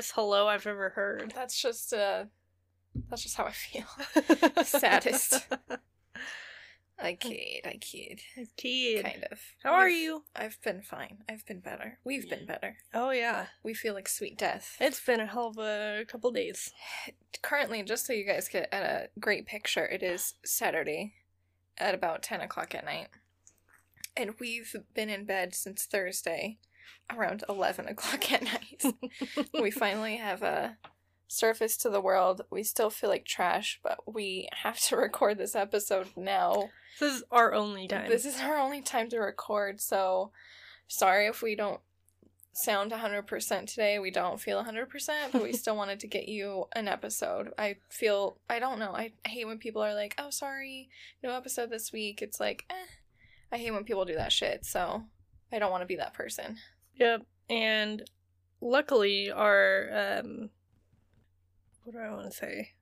That was the saddest hello I've ever heard. That's just uh that's just how I feel. Saddest. I kid, I kid. I kid. Kind of. How are We've- you? I've been fine. I've been better. We've been better. Oh yeah. We feel like sweet death. It's been a hell of a couple days. Currently, just so you guys get at a great picture, it is Saturday at about 10 o'clock at night. And we've been in bed since Thursday around 11 o'clock at night. we finally have a surface to the world. We still feel like trash, but we have to record this episode now. This is our only time. This is our only time to record, so sorry if we don't sound 100% today. We don't feel 100%, but we still wanted to get you an episode. I feel, I don't know, I hate when people are like, oh, sorry, no episode this week. It's like, eh. I hate when people do that shit, so I don't want to be that person. Yep. And luckily our um what do I want to say?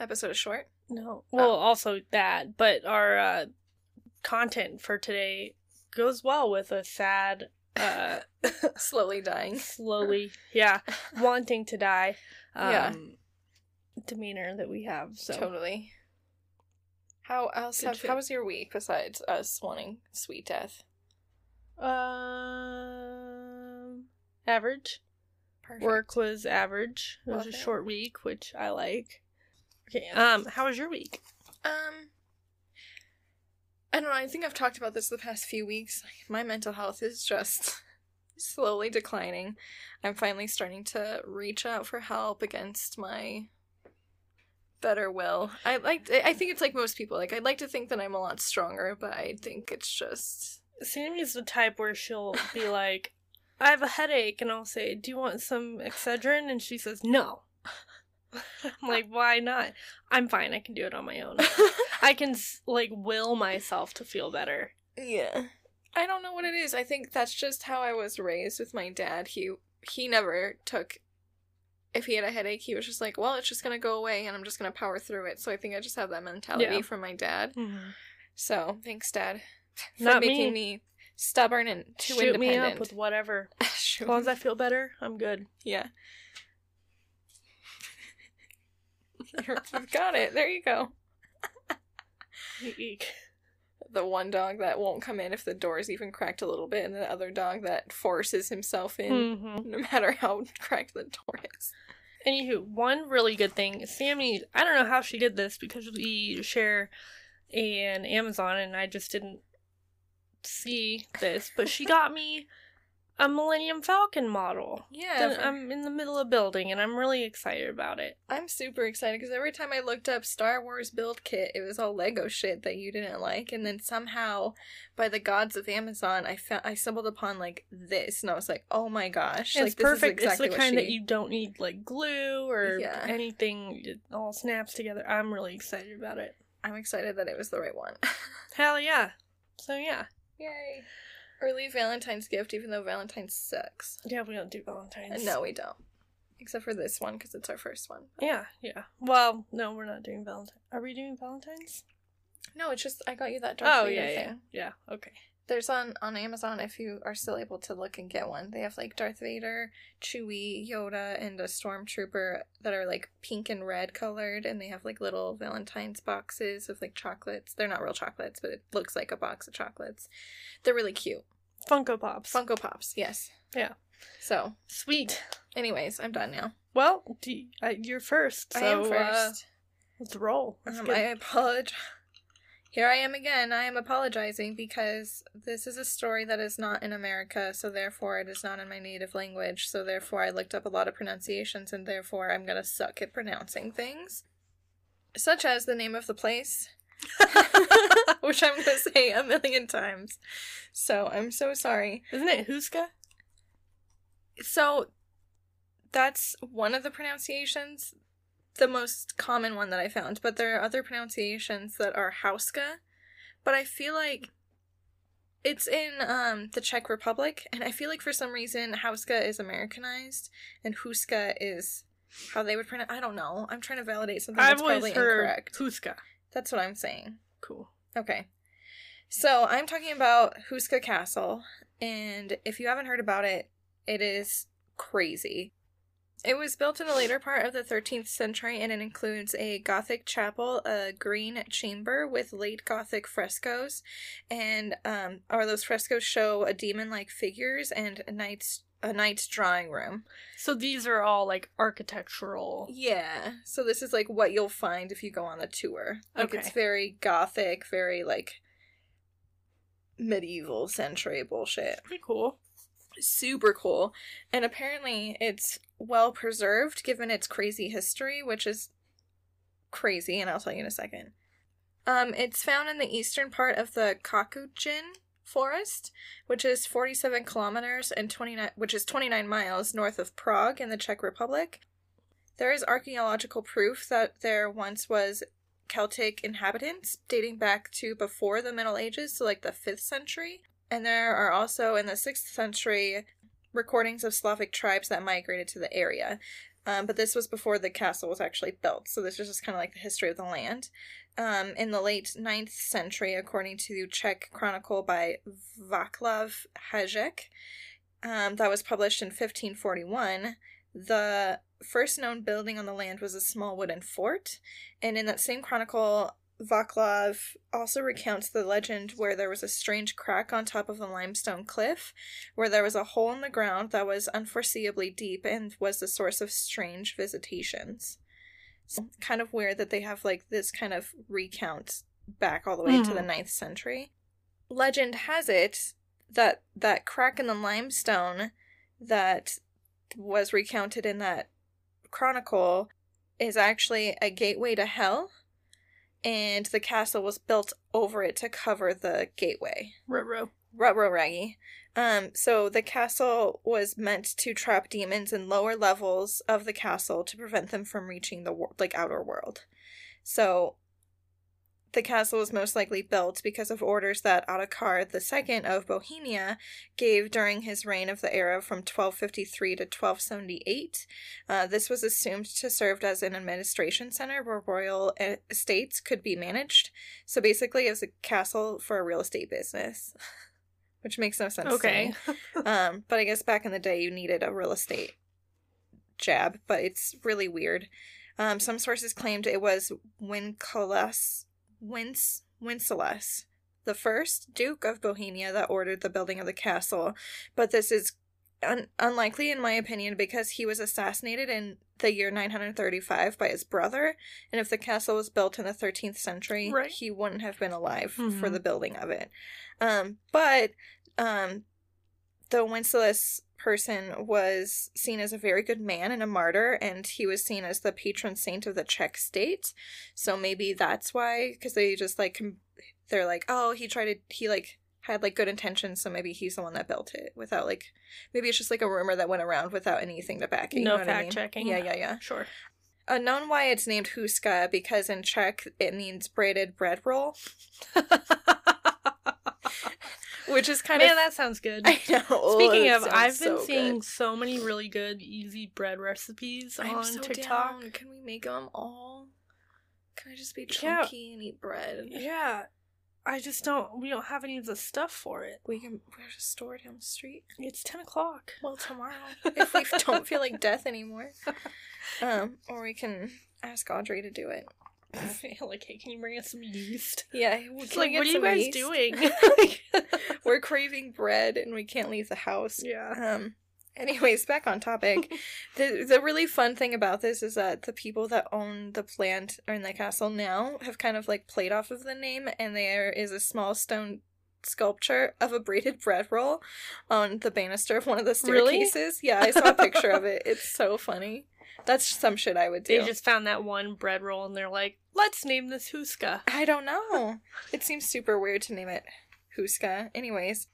Episode is short. No. Well, also that, but our uh content for today goes well with a sad uh Slowly dying. slowly yeah, wanting to die um Yeah. demeanor that we have. So Totally. How else have, how was your week besides us wanting sweet death? Um average. Perfect. Work was average. It was Love a it. short week, which I like. Okay, um, how was your week? Um, I don't know. I think I've talked about this the past few weeks. My mental health is just slowly declining. I'm finally starting to reach out for help against my better will. I like. I think it's like most people. Like I'd like to think that I'm a lot stronger, but I think it's just. Sammy's the type where she'll be like, I have a headache, and I'll say, Do you want some Excedrin? And she says, No. I'm like, Why not? I'm fine. I can do it on my own. I can, like, will myself to feel better. Yeah. I don't know what it is. I think that's just how I was raised with my dad. He he never took if he had a headache, he was just like, "Well, it's just going to go away and I'm just going to power through it." So I think I just have that mentality Yeah. from my dad. Mm-hmm. So, thanks dad for Not making me. me. stubborn and too Shoot me independent. up with whatever. Shoot As long as I feel better, I'm good. Yeah. You're- You've got it. There you go. Eek. The one dog that won't come in if the door is even cracked a little bit, and the other dog that forces himself in Mhm. no matter how cracked the door is. Anywho, one really good thing, Sammy, I don't know how she did this because we share an Amazon and I just didn't see this, but she got me a Millennium Falcon model. Yeah, that I'm in the middle of building and I'm really excited about it. I'm super excited because every time I looked up Star Wars build kit, it was all Lego shit that you didn't like, and then somehow, by the gods of Amazon, I found I stumbled upon like this, and I was like, oh my gosh, It's like this is perfect. exactly it's the kind that you don't need like glue or Yeah. anything. It all snaps together. I'm really excited about it. I'm excited that it was the right one. Hell yeah. So yeah. Yay! Early Valentine's gift, even though Valentine's sucks. Yeah, we don't do Valentine's. No, we don't. Except for this one because it's our first one. Yeah, yeah. Well, no, we're not doing Valentine. Are we doing Valentine's? No, it's just I got you that Darth Oh yeah, yeah, yeah. Okay. There's on on Amazon if you are still able to look and get one. They have like Darth Vader, Chewie, Yoda, and a stormtrooper that are like pink and red colored, and they have like little Valentine's boxes of like chocolates. They're not real chocolates, but it looks like a box of chocolates. They're really cute. Funko Pops. Funko Pops, yes. Yeah. So, Sweet. anyways, I'm done now. Well, you, uh, you're first. So, I am Uh, first. let's roll. Let's Um, I apologize. Here I am again. I am apologizing because this is a story that is not in America, so therefore it is not in my native language. So therefore I looked up a lot of pronunciations, and therefore I'm gonna suck at pronouncing things, such as the name of the place, which I'm gonna say a million times. So I'm so sorry. Isn't it Huska? So that's one of the pronunciations, the most common one that I found. But there are other pronunciations that are Hauska. But I feel like it's in um the Czech Republic, and I feel like for some reason Hauska is Americanized and Huska is how they would pronounce. I don't know. I'm trying to validate something I've that's always probably heard incorrect. Huska. That's what I'm saying. Cool. Okay. So I'm talking about Houska Castle, and if you haven't heard about it, it is crazy. It was built in the later part of the 13th century and it includes a Gothic chapel, a green chamber with late Gothic frescoes, and um, or those frescoes show a demon-like figures and a knight's a knight's drawing room. So these are all like architectural. Yeah, so this is like what you'll find if you go on the tour. Like it's very Gothic, very like medieval century bullshit. Pretty cool. Super cool. And apparently it's well preserved given its crazy history, which is crazy, and I'll tell you in a second. Um, it's found in the eastern part of the Kokořín forest, which is 47 kilometers and 29 which is 29 miles north of Prague in the Czech Republic. There is archaeological proof that there once was Celtic inhabitants dating back to before the Middle Ages, so like the 5th century. And there are also in the 6th century recordings of Slavic tribes that migrated to the area. Um, but this was before the castle was actually built, so this is just kind of like the history of the land. Um, in the late 9th century, according to Czech Chronicle by Václav Hajek, um, that was published in 1541, the first known building on the land was a small wooden fort. And in that same chronicle, Vaclav also recounts the legend where there was a strange crack on top of the limestone cliff, where there was a hole in the ground that was unforeseeably deep and was the source of strange visitations. So, kind of weird that they have like this kind of recount back all the way to the Mhm. ninth century. Legend has it that that crack in the limestone that was recounted in that chronicle is actually a gateway to hell and the castle was built over it to cover the gateway. Ruh-roh. Ruh-roh raggy. Um, so the castle was meant to trap demons in lower levels of the castle to prevent them from reaching the wor- like outer world. So the castle was most likely built because of orders that Ottokar II of Bohemia gave during his reign of the era from 1253 to 1278. Uh, this was assumed to serve as an administration center where royal estates could be managed. So basically, it was a castle for a real estate business, which makes no sense. Okay. To me. Um, but I guess back in the day, you needed a real estate jab, but it's really weird. Um, some sources claimed it was Wincelas, Wince, Wincelas, the first Duke of Bohemia, that ordered the building of the castle. But this is un- unlikely, in my opinion, because he was assassinated in the year 935 by his brother. And if the castle was built in the 13th century, Right. he wouldn't have been alive for Mhm. the building of it. Um, but um, the Wenceslas person was seen as a very good man and a martyr, and he was seen as the patron saint of the Czech state. So maybe that's why, because they just like they're like, oh, he tried to, he like had like good intentions, so maybe he's the one that built it without like, maybe it's just like a rumor that went around without anything to back it. you No know what I mean? fact-checking. Yeah, yeah, yeah. Sure. Uh, Unknown why it's named Houska because in Czech it means braided bread roll, which is kind Man, of. that sounds good. I know. Speaking it of, I've been so seeing good. so many really good easy bread recipes I'm on so TikTok. down. Can we make them all? Can I just be Yeah. chunky and eat bread? Yeah. I just don't we don't have any of the stuff for it. We can. Where's a store down the street? It's ten o'clock. Well, tomorrow, if we don't feel like death anymore, um, or we can ask Audrey to do it. like, hey, can you bring us some yeast? Yeah, we It's can like, what are you guys yeast? doing? We're craving bread and we can't leave the house. yeah. Um. Anyways, back on topic. the The really fun thing about this is that the people that own the plant or in the castle now have kind of like played off of the name, and there is a small stone sculpture of a braided bread roll on the banister of one of the Really? staircases. Yeah, I saw a picture of it. It's so funny. That's some shit I would do. They just found that one bread roll and they're like, let's name this Houska. I don't know. it seems super weird to name it Houska. Anyways,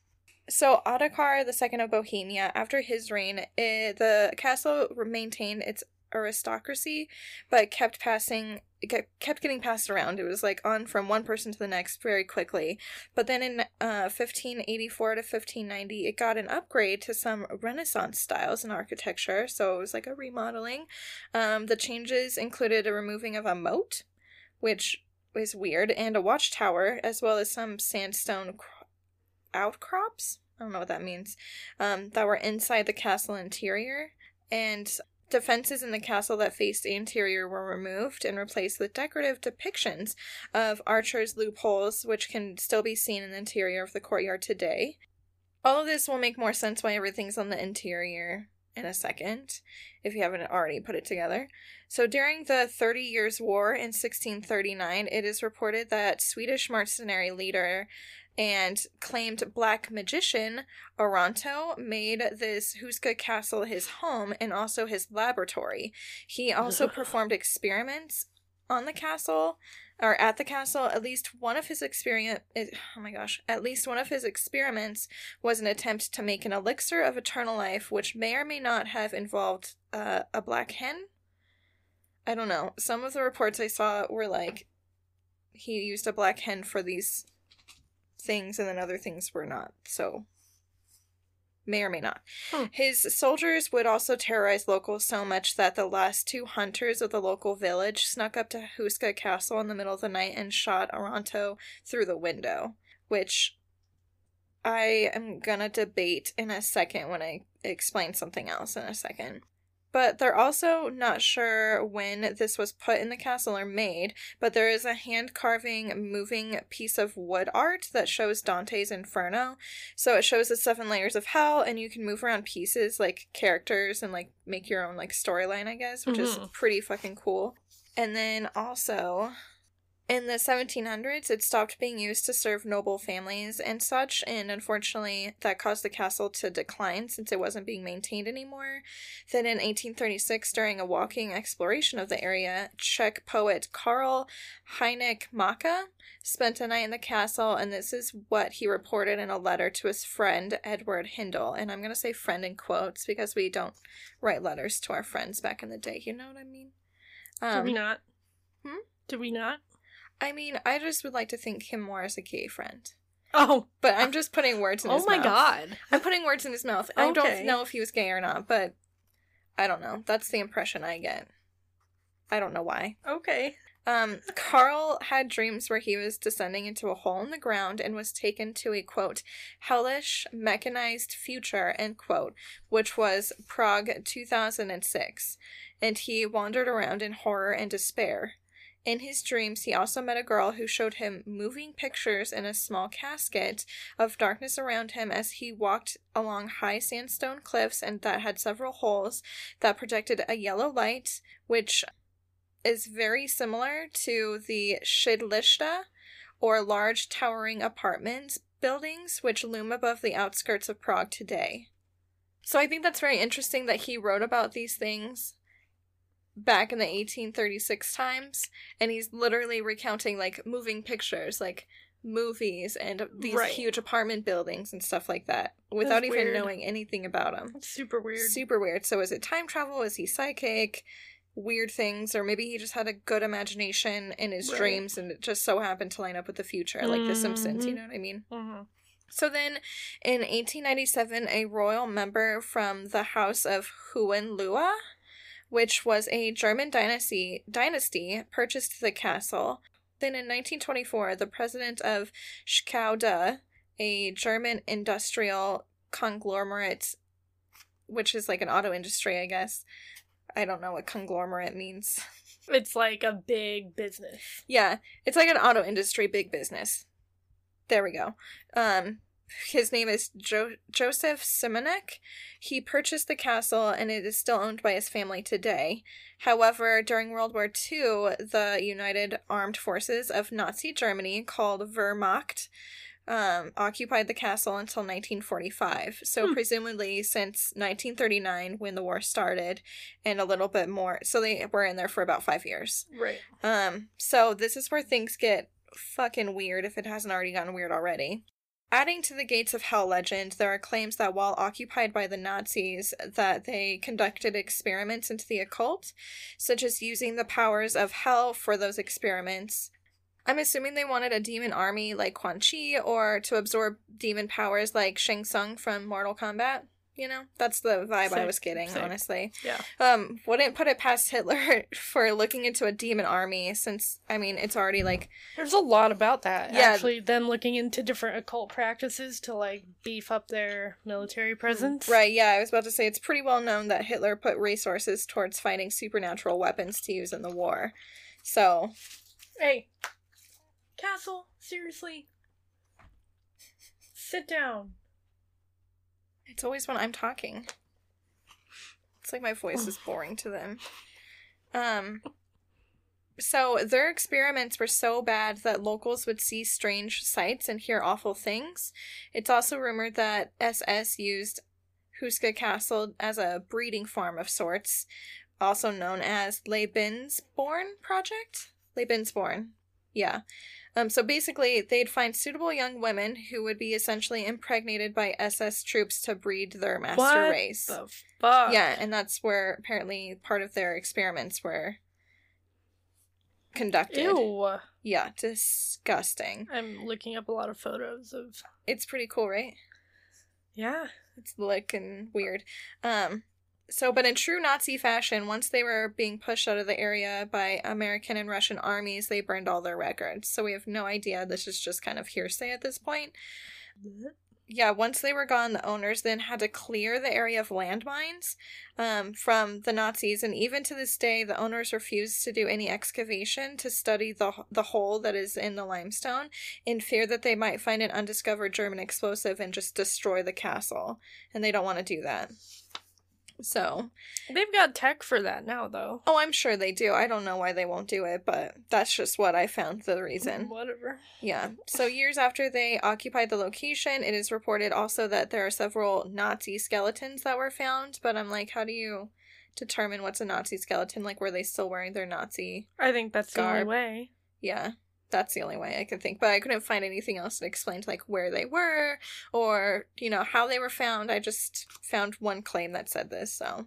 so Ottokar II of Bohemia, after his reign, eh, the castle maintained its aristocracy, but kept passing, ke- kept getting passed around. It was like on from one person to the next very quickly. But then in uh, 1584 to 1590, it got an upgrade to some Renaissance styles in architecture. So it was like a remodeling. Um, the changes included a removing of a moat, which is weird, and a watchtower, as well as some sandstone cro- outcrops. I don't know what that means. Um, that were inside the castle interior. and defenses in the castle that faced the interior were removed and replaced with decorative depictions of archers' loopholes, which can still be seen in the interior of the courtyard today. All of this will make more sense why everything's on the interior in a second, if you haven't already put it together. So during the Thirty Years' War in 1639, it is reported that Swedish mercenary leader and claimed black magician Oronto made this Houska castle his home and also his laboratory. He also performed experiments on the castle or at the castle. At least one of his experiment oh my gosh at least one of his experiments was an attempt to make an elixir of eternal life which may or may not have involved uh, a black hen. I don't know. Some of the reports i saw were like he used a black hen for these things and then other things were not so may or may not. Hmm. His soldiers would also terrorize locals so much that the last two hunters of the local village snuck up to Houska Castle in the middle of the night and shot Oronto through the window, which I am gonna debate in a second when I explain something else in a second. But they're also not sure when this was put in the castle or made, but there is a hand carving moving piece of wood art that shows Dante's Inferno. So it shows the seven layers of hell, and you can move around pieces like characters and like make your own like storyline, I guess, which is Mhm. pretty fucking cool. And then also in the 1700s, it stopped being used to serve noble families and such, and unfortunately, that caused the castle to decline since it wasn't being maintained anymore. Then in 1836, during a walking exploration of the area, Czech poet Karl Heinrich Maka spent a night in the castle, and this is what he reported in a letter to his friend Edward Hindle. And I'm going to say friend in quotes because we don't write letters to our friends back in the day. You know what I mean? Did we Um, not? hmm? Did we not? I mean, I just would like to think him more as a gay friend. Oh, But I'm just putting words in oh his mouth. Oh my god. I'm putting words in his mouth. I don't know if he was gay or not, but I don't know. That's the impression I get. I don't know why. Okay. Um, Carl had dreams where he was descending into a hole in the ground and was taken to a quote, hellish, mechanized future, end quote, which was Prague 2006. And he wandered around in horror and despair. In his dreams, he also met a girl who showed him moving pictures in a small casket of darkness around him as he walked along high sandstone cliffs and that had several holes that projected a yellow light, which is very similar to the sídliště, or large towering apartment buildings which loom above the outskirts of Prague today. So I think that's very interesting that he wrote about these things back in the 1836 times and he's literally recounting like moving pictures like movies and these Right. huge apartment buildings and stuff like that without even weird. knowing anything about them That's super weird. super weird so is it time travel is he psychic weird things or maybe he just had a good imagination in his Right. dreams and it just so happened to line up with the future like the simpsons you Mhm. know what i mean Mhm. so then in 1897 a royal member from the house of hohenlohe which was a german dynasty dynasty purchased the castle then in 1924 the president of Škoda, a german industrial conglomerate which is like an auto industry i guess i don't know what conglomerate means It's like a big business. yeah, it's like an auto industry big business. There we go. Um his name is jo- Joseph Simonek. He purchased the castle and it is still owned by his family today. However, during World War II, the United Armed Forces of Nazi Germany, called Wehrmacht, um, occupied the castle until 1945. So, Hmm. presumably, since 1939, when the war started, and a little bit more. So, they were in there for about five years. Right. Um, so this is where things get fucking weird if it hasn't already gotten weird already. Adding to the Gates of Hell legend, there are claims that while occupied by the Nazis, that they conducted experiments into the occult, such as using the powers of hell for those experiments. I'm assuming they wanted a demon army like Quan Chi or to absorb demon powers like Shang Tsung from Mortal Kombat. You know, that's the vibe I was getting, sick. honestly. Yeah. Um, wouldn't put it past Hitler for looking into a demon army, since I mean it's already like There's a lot about that. Yeah. Actually, them looking into different occult practices to like beef up their military presence. right. Yeah, I was about to say it's pretty well known that Hitler put resources towards finding supernatural weapons to use in the war. So Hey, Castle, seriously. Sit down. It's always when I'm talking. It's like my voice is boring to them. Um. So their experiments were so bad that locals would see strange sights and hear awful things. It's also rumored that SS used Houska Castle as a breeding farm of sorts, also known as Lebensborn Project. Lebensborn, yeah. Um, so basically, they'd find suitable young women who would be essentially impregnated by SS troops to breed their master What race. The fuck. Yeah, and that's where apparently part of their experiments were conducted. Ew. Yeah, disgusting. I'm looking up a lot of photos of. It's pretty cool, right? Yeah. It's looking weird. Um so but in true Nazi fashion, once they were being pushed out of the area by American and Russian armies, they burned all their records. So we have no idea. This is just kind of hearsay at this point. yeah, once they were gone, the owners then had to clear the area of landmines um, from the Nazis, and even to this day, the owners refuse to do any excavation to study the the hole that is in the limestone, in fear that they might find an undiscovered German explosive and just destroy the castle, and they don't want to do that. So, They've got tech for that now, though. oh, I'm sure they do. I don't know why they won't do it, but that's just what I found the reason. Whatever. Yeah. So years after they occupied the location, it is reported also that there are several Nazi skeletons that were found. But I'm like, how do you determine what's a Nazi skeleton? Like, were they still wearing their Nazi? I think that's the only Garb. way. Yeah. That's the only way I could think. But I couldn't find anything else that explained like where they were or, you know, how they were found. I just found one claim that said this, so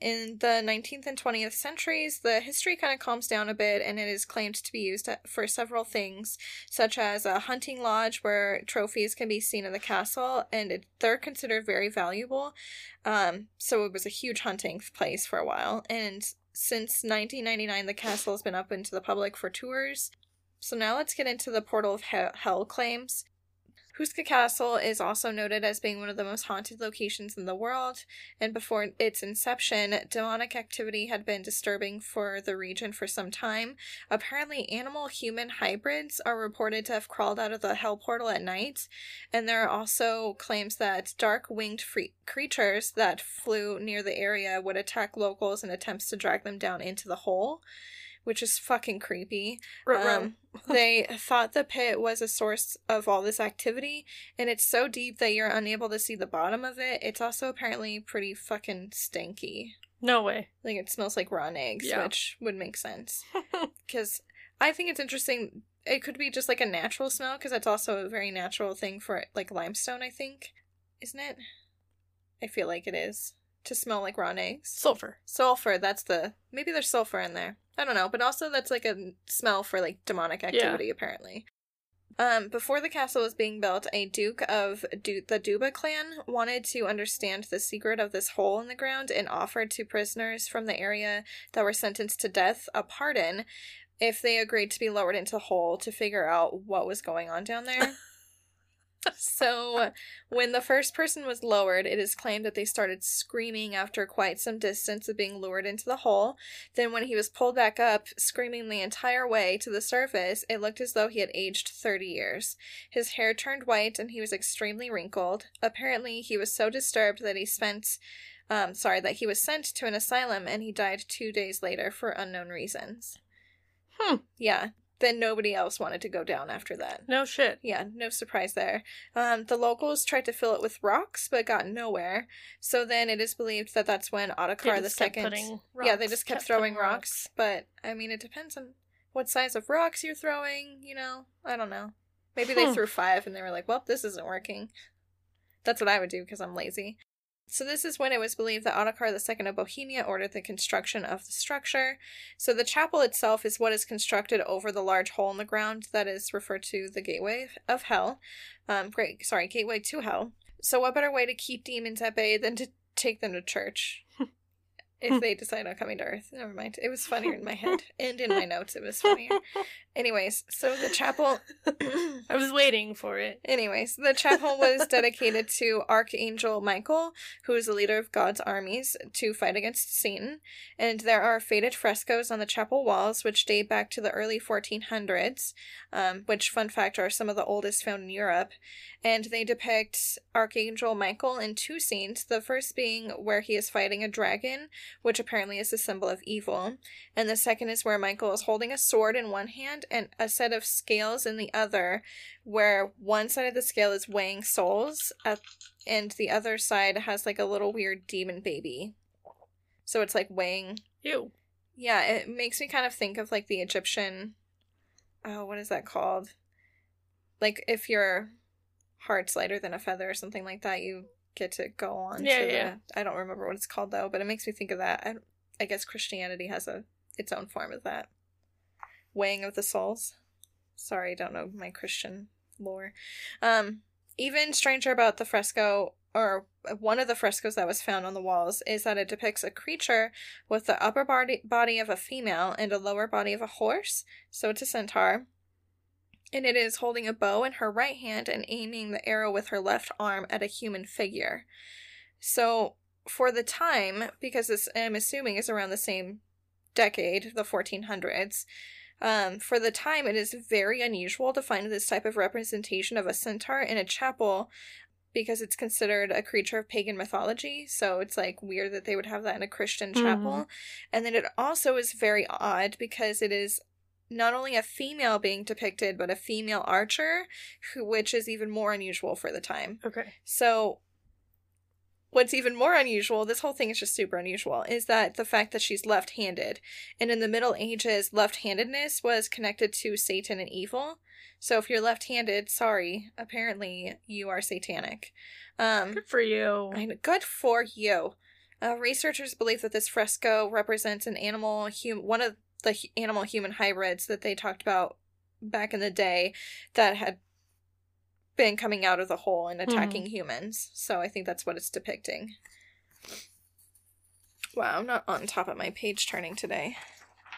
in the 19th and 20th centuries, the history kind of calms down a bit and it is claimed to be used for several things, such as a hunting lodge where trophies can be seen in the castle and it, they're considered very valuable. Um, so it was a huge hunting place for a while. And since 1999, the castle has been open to the public for tours. So now let's get into the Portal of Hell claims. Houska Castle is also noted as being one of the most haunted locations in the world, and before its inception, demonic activity had been disturbing for the region for some time. Apparently, animal human hybrids are reported to have crawled out of the Hell Portal at night, and there are also claims that dark winged free- creatures that flew near the area would attack locals in attempts to drag them down into the hole, which is fucking creepy. Um, they thought the pit was a source of all this activity, and it's so deep that you're unable to see the bottom of it. It's also apparently pretty fucking stinky. no way. Like it smells like rotten eggs, Yeah. which would make sense. Because I think it's interesting. It could be just like a natural smell, because that's also a very natural thing for like limestone. I think, isn't it? I feel like it is to smell like rotten eggs. Sulfur. Sulfur, that's the maybe there's sulfur in there. I don't know, but also that's like a smell for like demonic activity apparently. Um, before the castle was being built, a duke of du- the Duba clan wanted to understand the secret of this hole in the ground and offered to prisoners from the area that were sentenced to death a pardon if they agreed to be lowered into the hole to figure out what was going on down there. so, when the first person was lowered, it is claimed that they started screaming after quite some distance of being lured into the hole. Then, when he was pulled back up, screaming the entire way to the surface, it looked as though he had aged 30 years. His hair turned white and he was extremely wrinkled. Apparently, he was so disturbed that he spent. Um, sorry, that he was sent to an asylum and he died two days later for unknown reasons. Hmm. Yeah. Then nobody else wanted to go down after that. No shit. Yeah, no surprise there. Um, the locals tried to fill it with rocks, but got nowhere. So then it is believed that that's when Ottokar the second. Yeah, they just kept, kept throwing putting rocks. But I mean, it depends on what size of rocks you're throwing. You know, I don't know. Maybe they Hmm. threw five and they were like, "Well, this isn't working." That's what I would do because I'm lazy. So this is when it was believed that Ottokar II of Bohemia ordered the construction of the structure. So the chapel itself is what is constructed over the large hole in the ground that is referred to the gateway of hell. Um, great, sorry, gateway to hell. So, what better way to keep demons at bay than to take them to church? if they decide on coming to Earth. Never mind. It was funnier in my head and in my notes. It was funnier. Anyways, so the chapel. I was waiting for it. Anyways, the chapel was dedicated to Archangel Michael, who is the leader of God's armies to fight against Satan. And there are faded frescoes on the chapel walls, which date back to the early 1400s, um, which, fun fact, are some of the oldest found in Europe. And they depict Archangel Michael in two scenes, the first being where he is fighting a dragon, which apparently is a symbol of evil. And the second is where Michael is holding a sword in one hand and a set of scales in the other, where one side of the scale is weighing souls, and the other side has like a little weird demon baby. So it's like weighing. Ew. Yeah, it makes me kind of think of like the Egyptian. Oh, what is that called? Like if your heart's lighter than a feather or something like that, you get to go on. Yeah, to yeah. The, I don't remember what it's called though, but it makes me think of that. I, I guess Christianity has a its own form of that weighing of the souls. Sorry, I don't know my Christian lore. Um, even stranger about the fresco, or one of the frescoes that was found on the walls, is that it depicts a creature with the upper body, body of a female and a lower body of a horse, so it's a centaur. And it is holding a bow in her right hand and aiming the arrow with her left arm at a human figure. So, for the time, because this I'm assuming is around the same decade, the 1400s, um, for the time, it is very unusual to find this type of representation of a centaur in a chapel because it's considered a creature of pagan mythology. So it's like weird that they would have that in a Christian chapel. Mhm. And then it also is very odd because it is not only a female being depicted, but a female archer, who, which is even more unusual for the time. Okay. So, what's even more unusual, this whole thing is just super unusual, is that the fact that she's left handed. And in the Middle Ages, left handedness was connected to Satan and evil. So, if you're left handed, sorry, apparently you are satanic. Um, Good for you. I good for you. Uh, researchers believe that this fresco represents an animal, hum- one of the animal human hybrids that they talked about back in the day that had been coming out of the hole and attacking humans. So I think that's what it's depicting. Wow, I'm not on top of my page turning today.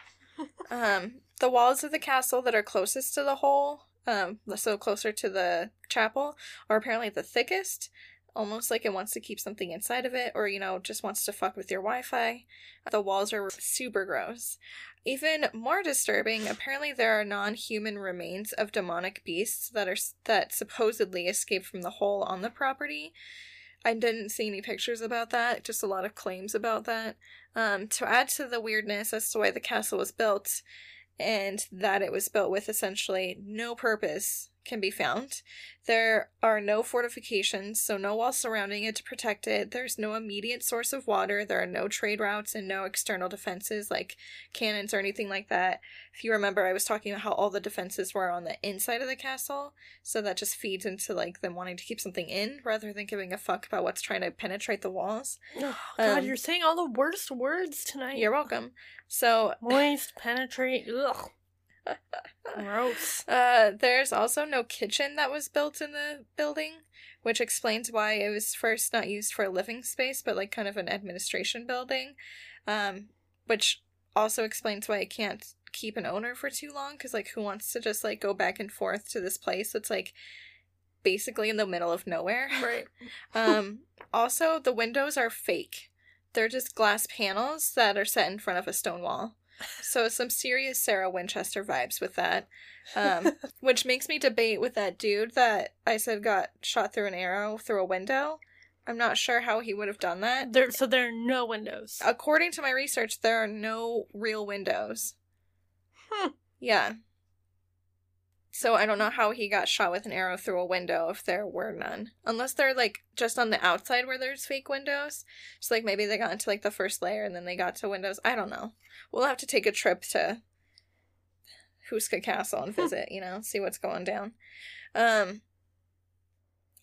um, the walls of the castle that are closest to the hole, um, so closer to the chapel, are apparently the thickest. Almost like it wants to keep something inside of it, or you know, just wants to fuck with your Wi Fi. The walls are super gross. Even more disturbing, apparently there are non-human remains of demonic beasts that are that supposedly escaped from the hole on the property. I didn't see any pictures about that, just a lot of claims about that. Um, to add to the weirdness as to why the castle was built, and that it was built with essentially no purpose can be found. There are no fortifications, so no walls surrounding it to protect it. There's no immediate source of water. There are no trade routes and no external defenses like cannons or anything like that. If you remember, I was talking about how all the defenses were on the inside of the castle, so that just feeds into like them wanting to keep something in rather than giving a fuck about what's trying to penetrate the walls. Oh, God, Um, you're saying all the worst words tonight. You're welcome. So, Moist, penetrate. Ugh. Gross. Uh, there's also no kitchen that was built in the building, which explains why it was first not used for a living space, but like kind of an administration building. Um, which also explains why it can't keep an owner for too long, because like who wants to just like go back and forth to this place that's like basically in the middle of nowhere. Right. Um, also, the windows are fake. They're just glass panels that are set in front of a stone wall. So some serious Sarah Winchester vibes with that. Um, which makes me debate with that dude that I said got shot through an arrow through a window. I'm not sure how he would have done that. There, so there are no windows. According to my research, there are no real windows. Hmm. Yeah. So I don't know how he got shot with an arrow through a window if there were none. Unless they're like just on the outside where there's fake windows. So like maybe they got into like the first layer and then they got to windows. I don't know. We'll have to take a trip to Houska Castle and visit, you know, see what's going down. Um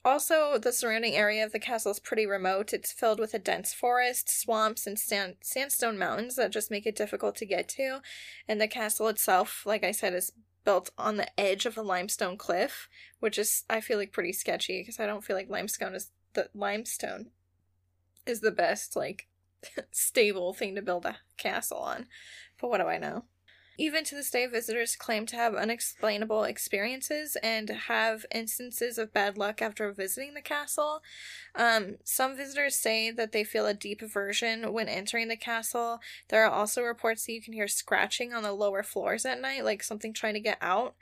also, the surrounding area of the castle is pretty remote. It's filled with a dense forest, swamps, and sand- sandstone mountains that just make it difficult to get to. And the castle itself, like I said, is built on the edge of a limestone cliff, which is, I feel like, pretty sketchy because I don't feel like limestone is the limestone is the best like stable thing to build a castle on. But what do I know? Even to this day, visitors claim to have unexplainable experiences and have instances of bad luck after visiting the castle. Um, some visitors say that they feel a deep aversion when entering the castle. There are also reports that you can hear scratching on the lower floors at night, like something trying to get out.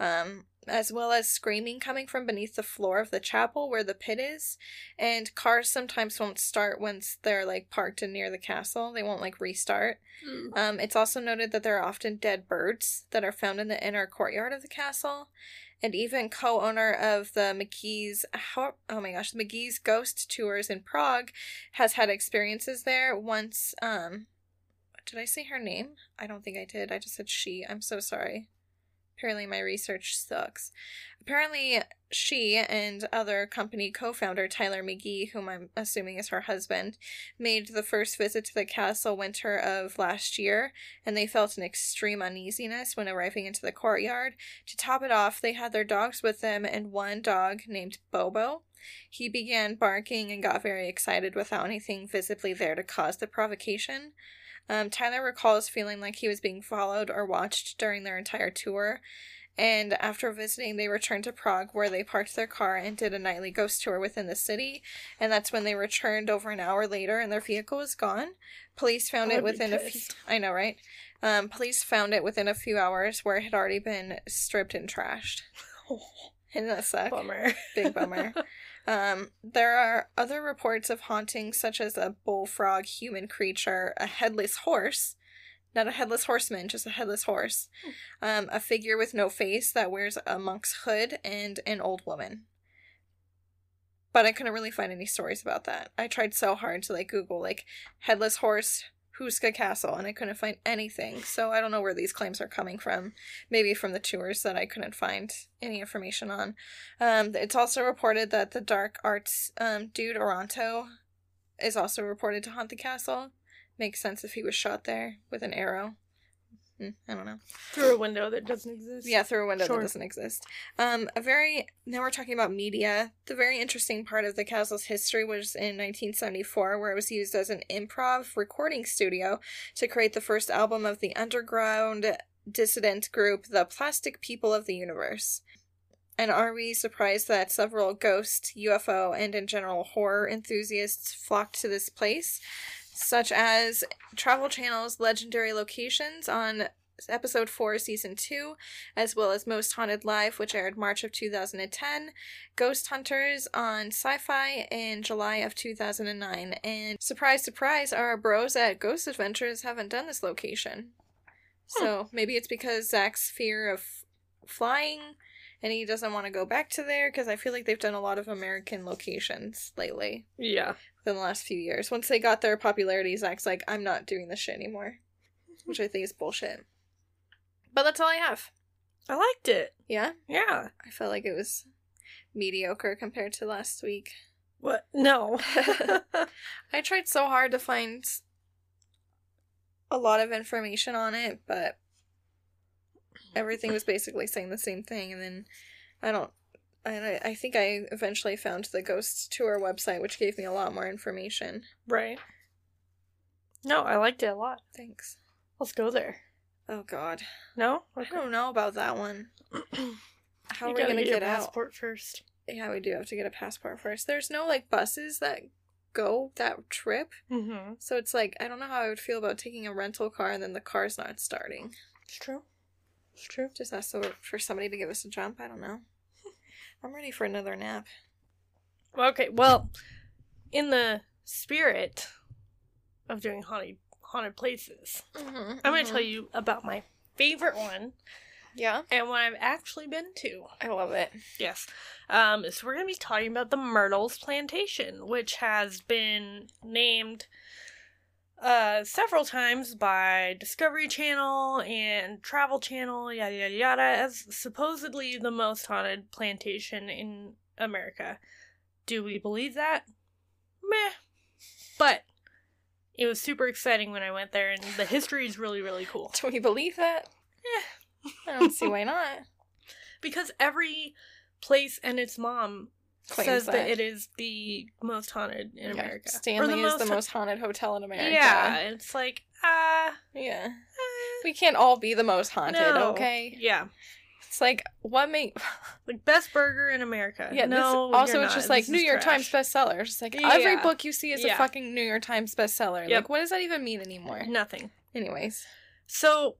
Um, as well as screaming coming from beneath the floor of the chapel where the pit is. And cars sometimes won't start once they're like parked in near the castle. They won't like restart. Mm. Um, it's also noted that there are often dead birds that are found in the inner courtyard of the castle. And even co-owner of the McGee's, how, oh my gosh, the McGee's Ghost Tours in Prague has had experiences there. Once, um, did I say her name? I don't think I did. I just said she. I'm so sorry. Apparently, my research sucks. Apparently, she and other company co founder Tyler McGee, whom I'm assuming is her husband, made the first visit to the castle winter of last year, and they felt an extreme uneasiness when arriving into the courtyard. To top it off, they had their dogs with them and one dog named Bobo. He began barking and got very excited without anything visibly there to cause the provocation. Um, Tyler recalls feeling like he was being followed or watched during their entire tour. And after visiting, they returned to Prague where they parked their car and did a nightly ghost tour within the city. And that's when they returned over an hour later and their vehicle was gone. Police found I it within a few. I know, right? Um, police found it within a few hours where it had already been stripped and trashed. Isn't that suck? Bummer. Big bummer. um, there are other reports of hauntings, such as a bullfrog human creature, a headless horse, not a headless horseman, just a headless horse, um, a figure with no face that wears a monk's hood, and an old woman. But I couldn't really find any stories about that. I tried so hard to like Google like headless horse Houska Castle, and I couldn't find anything. So I don't know where these claims are coming from. Maybe from the tours that I couldn't find any information on. Um, it's also reported that the dark arts um, dude Oronto is also reported to haunt the castle. Makes sense if he was shot there with an arrow. Hmm, I don't know. Through a window that doesn't exist. Yeah, through a window Sure. that doesn't exist. Um, a very now we're talking about media. The very interesting part of the castle's history was in 1974, where it was used as an improv recording studio to create the first album of the underground dissident group, the Plastic People of the Universe. And are we surprised that several ghost, UFO, and in general horror enthusiasts flocked to this place? Such as Travel Channel's legendary locations on episode 4 season 2 as well as most haunted live which aired march of 2010 ghost hunters on sci-fi in july of 2009 and surprise surprise our bros at ghost adventures haven't done this location. Hmm. So maybe it's because zach's fear of flying and he doesn't want to go back to there because i feel like they've done a lot of american locations lately. Yeah. In the last few years. Once they got their popularity, Zak's like, I'm not doing this shit anymore. Mm-hmm. Which I think is bullshit. But that's all I have. I liked it. Yeah? Yeah. I felt like it was mediocre compared to last week. What? No. I tried so hard to find a lot of information on it, but everything was basically saying the same thing. And then I don't. And I, I think I eventually found the ghost tour website, which gave me a lot more information. right. No, I liked it a lot. Thanks. Let's go there. Oh, God. No? I don't know about that one. How You are we gonna get, get out? passport first. Yeah, we do have to get a passport first. There's no like buses that go that trip, Mm-hmm. so it's like I don't know how I would feel about taking a rental car and then the car's not starting. It's true. It's true. Just ask for somebody to give us a jump. I don't know. I'm ready for another nap. Okay, well, in the spirit of doing haunted haunted places, Mm-hmm, I'm going to tell you about my favorite one Yeah, and what I've actually been to. I love it. Yes. Um, so we're going to be talking about the Myrtles Plantation, which has been named uh, several times by Discovery Channel and Travel Channel, yada yada yada, as supposedly the most haunted plantation in America. Do we believe that? Meh. But it was super exciting when I went there, and the history is really, really cool. Do we believe that? Eh. I don't see why not. because every place and its mom says that. that. it is the most haunted in Yeah, America. Stanley is the most haunted hotel in America. Yeah, it's like ah, Yeah. eh, We can't all be the most haunted, no. okay? Yeah, It's like what make like best burger in America. Yeah, no. this, also it's not. just like This New York trash. Times bestseller. It's just like every book you see is a fucking New York Times bestseller. Yep. Like what does that even mean anymore? Nothing. Anyways. So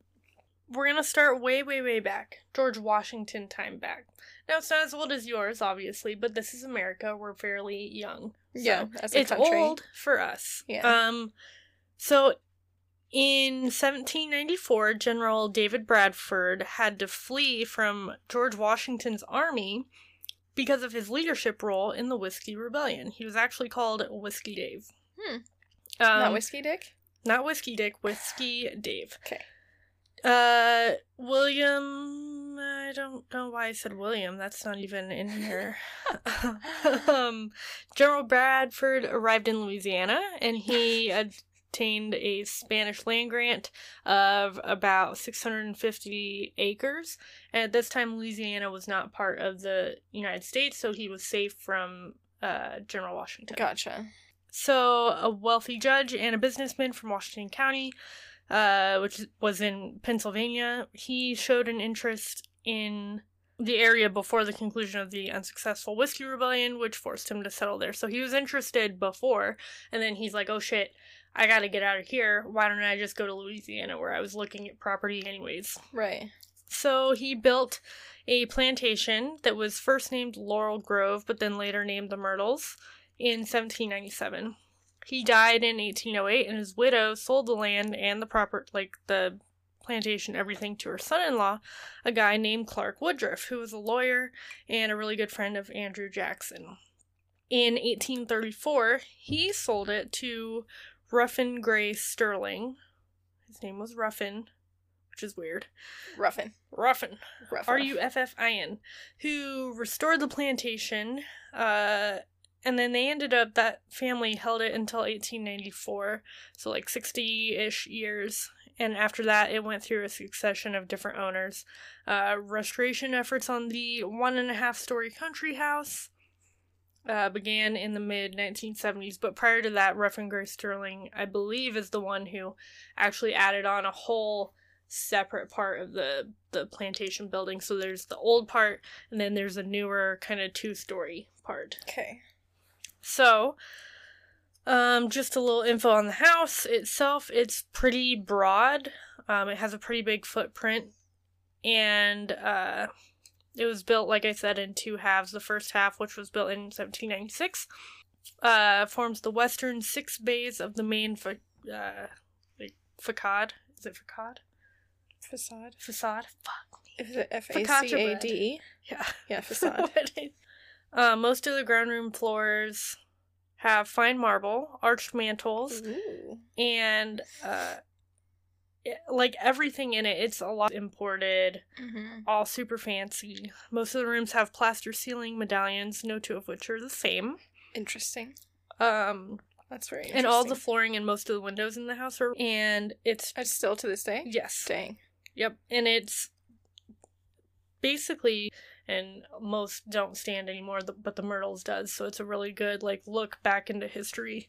we're gonna start way, way, way back. George Washington time back. Now it's not as old as yours, obviously, but this is America. We're fairly young. So yeah, as a it's country. old for us. Yeah. Um so in 1794, General David Bradford had to flee from George Washington's army because of his leadership role in the Whiskey Rebellion. He was actually called Whiskey Dave. Hmm. Um, Not whiskey dick? not Whiskey Dick, Whiskey Dave. Okay. Uh, William. I don't know why I said William. That's not even in here. um, General Bradford arrived in Louisiana, and he obtained a Spanish land grant of about 650 acres. And at this time, Louisiana was not part of the United States, so he was safe from uh, General Washington. Gotcha. So, a wealthy judge and a businessman from Washington County, uh, which was in Pennsylvania, he showed an interest in the area before the conclusion of the unsuccessful Whiskey Rebellion, which forced him to settle there. So, he was interested before, and then he's like, oh shit, I gotta get out of here. Why don't I just go to Louisiana where I was looking at property anyways? Right. So he built a plantation that was first named Laurel Grove, but then later named the Myrtles in 1797. He died in 1808, and his widow sold the land and the proper, like the plantation, everything to her son-in-law, a guy named Clark Woodruff, who was a lawyer and a really good friend of Andrew Jackson. In 1834, he sold it to Ruffin Gray Sterling. His name was Ruffin, which is weird. Ruffin. Ruffin. Ruff. R U F F I N, who restored the plantation. Uh, and then they ended up, that family held it until 1894, so like 60 ish years. And after that, it went through a succession of different owners. Uh, restoration efforts on the one and a half story country house uh, began in the mid 1970s, but prior to that, Ruffin Gray Sterling, I believe, is the one who actually added on a whole separate part of the the plantation building. So there's the old part, and then there's a newer kind of two story part. Okay. So, um, just a little info on the house itself. It's pretty broad. Um, it has a pretty big footprint, and uh, it was built, like I said, in two halves. The first half, which was built in 1796, uh, forms the western six bays of the main fa- uh, like facade. Is it facade? Facade. Facade. Fuck. Is it F A C A. D E? Yeah. Yeah, facade. uh, most of the ground room floors have fine marble, arched mantles, Ooh. and uh, it- like everything in it, it's a lot imported, Mm-hmm. all super fancy. Most of the rooms have plaster ceiling medallions, no two of which are the same. Interesting. Um, That's very interesting. and all the flooring and most of the windows in the house are, and it's It's still to this day? yes, Dang. Yep, and it's basically, and most don't stand anymore, but the Myrtles does, so it's a really good like look back into history.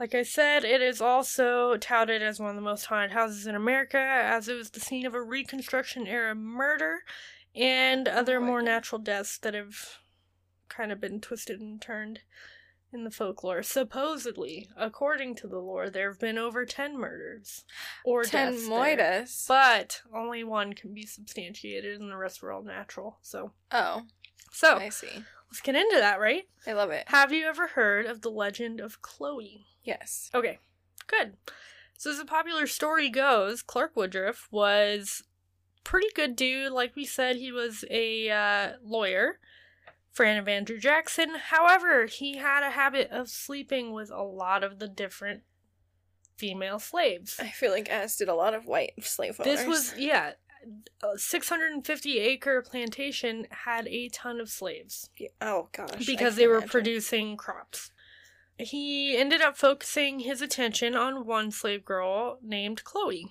Like I said, it is also touted as one of the most haunted houses in America, as it was the scene of a Reconstruction era murder and oh other Oh more God. natural deaths that have kind of been twisted and turned in the folklore. Supposedly, according to the lore, there have been over 10 murders or Ten deaths moitas. But only one can be substantiated, and the rest were all natural. So, Oh, so I see. let's get into that, right? I love it. Have you ever heard of the legend of Chloe? Yes. Okay, good. So, as the popular story goes, Clark Woodruff was pretty good dude. Like we said, he was a uh, lawyer, friend of Andrew Jackson. However, he had a habit of sleeping with a lot of the different female slaves. I feel like as did a lot of white slave owners. This was yeah, a 650 acre plantation had a ton of slaves Yeah, Oh gosh. Because they were imagine. producing crops. He ended up focusing his attention on one slave girl named Chloe.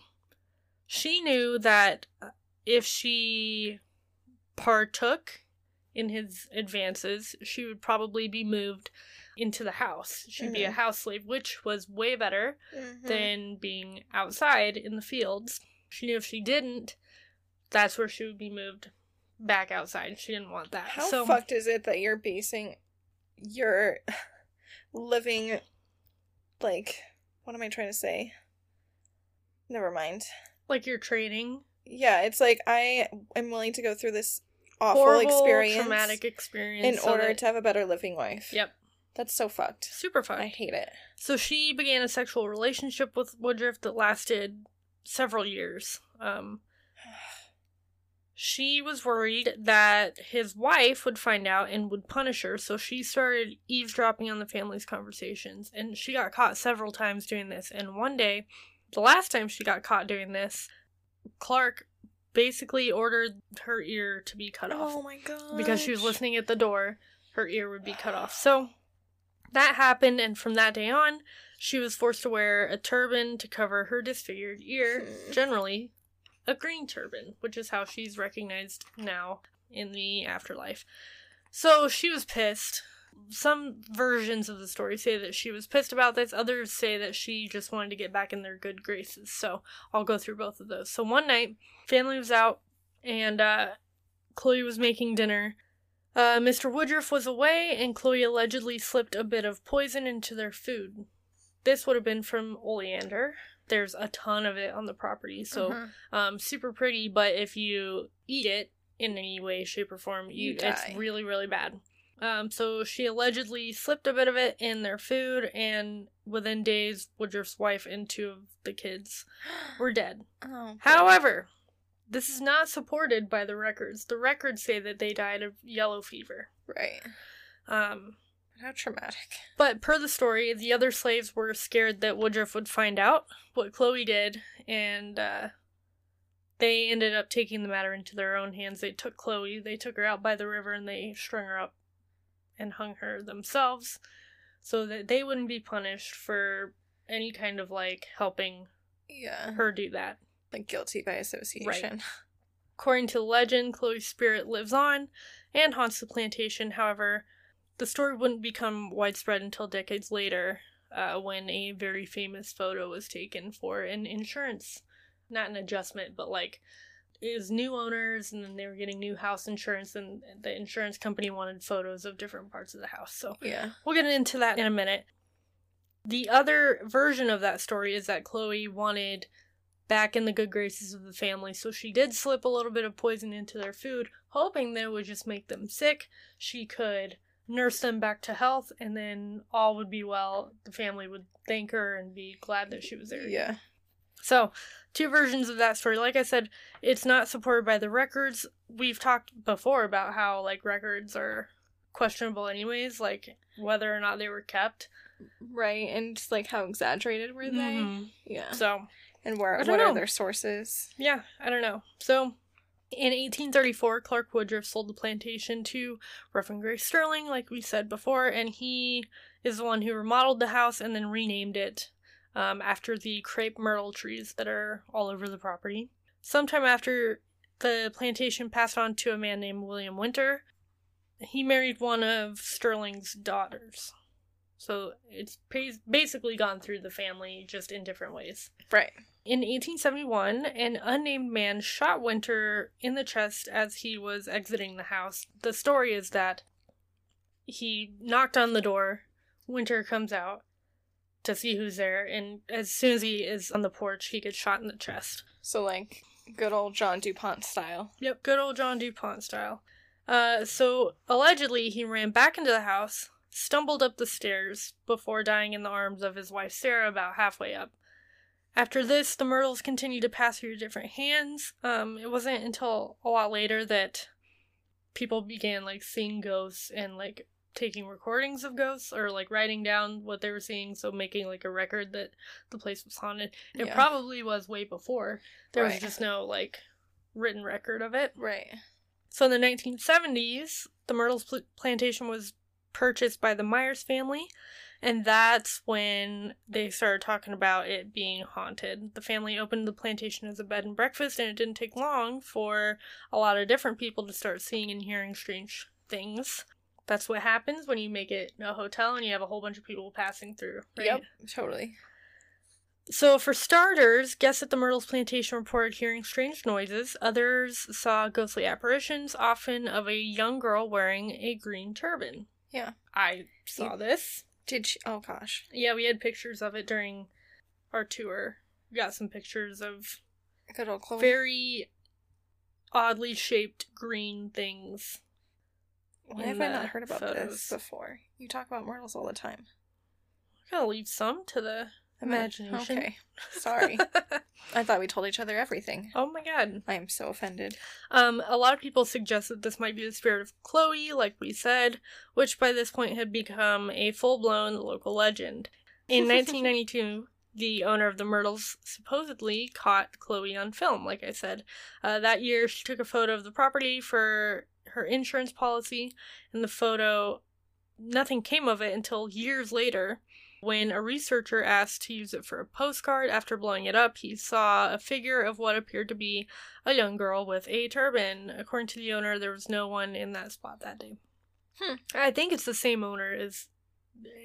She knew that if she partook in his advances, she would probably be moved into the house. She'd be a Mhm. house slave, which was way better Mhm. than being outside in the fields. She knew if she didn't, that's where she would be moved back outside. She didn't want that. How so fucked is it that you're basing your living like what am I trying to say? Never mind. like your training, Yeah, it's like I am willing to go through this awful horrible, experience traumatic experience in so order that- to have a better living life. Yep, That's so fucked. super fun. I hate it. So she began a sexual relationship with Woodruff that lasted several years. Um, she was worried that his wife would find out and would punish her, so she started eavesdropping on the family's conversations. And she got caught several times doing this. And one day, the last time she got caught doing this, Clark basically ordered her ear to be cut off Oh my god. because she was listening at the door, her ear would be cut off. So that happened, and from that day on, she was forced to wear a turban to cover her disfigured ear, Hmm. generally a green turban, which is how she's recognized now in the afterlife. So she was pissed. Some versions of the story say that she was pissed about this, others say that she just wanted to get back in their good graces. So I'll go through both of those. So one night, family was out, and uh, Chloe was making dinner. Uh, Mr. Woodruff was away, and Chloe allegedly slipped a bit of poison into their food. This would have been from oleander. There's a ton of it on the property, so Mhm. um, super pretty. But if you eat it in any way, shape, or form, you, You it's really, really bad. Um, so she allegedly slipped a bit of it in their food, and within days, Woodruff's wife and two of the kids were dead. Oh. However, this is not supported by the records. The records say that they died of yellow fever. right. Um, How traumatic. but per the story, the other slaves were scared that Woodruff would find out what Chloe did, and uh, they ended up taking the matter into their own hands. They took Chloe, they took her out by the river, and they strung her up and hung her themselves so that they wouldn't be punished for any kind of like helping Yeah. her do that. Like guilty by association. According to legend, Chloe's spirit lives on and haunts the plantation. However, the story wouldn't become widespread until decades later, uh, when a very famous photo was taken for an insurance, not an adjustment, but like it was new owners, and then they were getting new house insurance, and the insurance company wanted photos of different parts of the house. So Yeah. We'll get into that in a minute. The other version of that story is that Chloe wanted back in the good graces of the family, so she did slip a little bit of poison into their food, hoping that it would just make them sick. She could nurse them back to health, and then all would be well. The family would thank her and be glad that she was there. Yeah. So, two versions of that story. Like I said, it's not supported by the records. We've talked before about how like records are questionable anyways, like whether or not they were kept. Right. And just like how exaggerated were they? Mhm. Yeah. So, And where what don't are their sources? yeah, I don't know. So, in 1834, Clark Woodruff sold the plantation to Ruffin Gray Sterling, like we said before, and he is the one who remodeled the house and then renamed it um, after the crepe myrtle trees that are all over the property. Sometime after the plantation passed on to a man named William Winter, he married one of Sterling's daughters. So it's basically gone through the family, just in different ways. Right. In 1871, an unnamed man shot Winter in the chest as he was exiting the house. The story is that he knocked on the door, Winter comes out to see who's there, and as soon as he is on the porch, he gets shot in the chest. So like good old John DuPont style. Yep, good old John DuPont style. Uh, so allegedly, he ran back into the house, stumbled up the stairs before dying in the arms of his wife Sarah about halfway up. After this, the myrtles continued to pass through different hands. Um, it wasn't until a lot later that people began like seeing ghosts and like taking recordings of ghosts or like writing down what they were seeing, so making like a record that the place was haunted. It Yeah. probably was way before. There was just no like written record of it. Right. So in the 1970s, the Myrtles pl- plantation was purchased by the Myers family, and that's when they started talking about it being haunted. The family opened the plantation as a bed and breakfast, and it didn't take long for a lot of different people to start seeing and hearing strange things. That's what happens when you make it a hotel and you have a whole bunch of people passing through. Right? Yep, totally. So, for starters, guests at the Myrtles plantation reported hearing strange noises. Others saw ghostly apparitions, often of a young girl wearing a green turban. Yeah. I saw this. Did she? Oh gosh. Yeah, we had pictures of it during our tour. We got some pictures of Good old Chloe. very oddly shaped green things. Why have I not heard about this before? You talk about Myrtles all the time. I Gotta leave some to the imagination. Okay. Sorry. I thought we told each other everything. oh my god. I am so offended. Um, a lot of people suggest that this might be the spirit of Chloe, like we said, which by this point had become a full blown local legend. In 1992, the owner of the Myrtles supposedly caught Chloe on film, like I said. Uh, that year, she took a photo of the property for her insurance policy, and the photo, nothing came of it until years later. When a researcher asked to use it for a postcard after blowing it up, he saw a figure of what appeared to be a young girl with a turban. According to the owner, there was no one in that spot that day. Hmm. I think it's the same owner as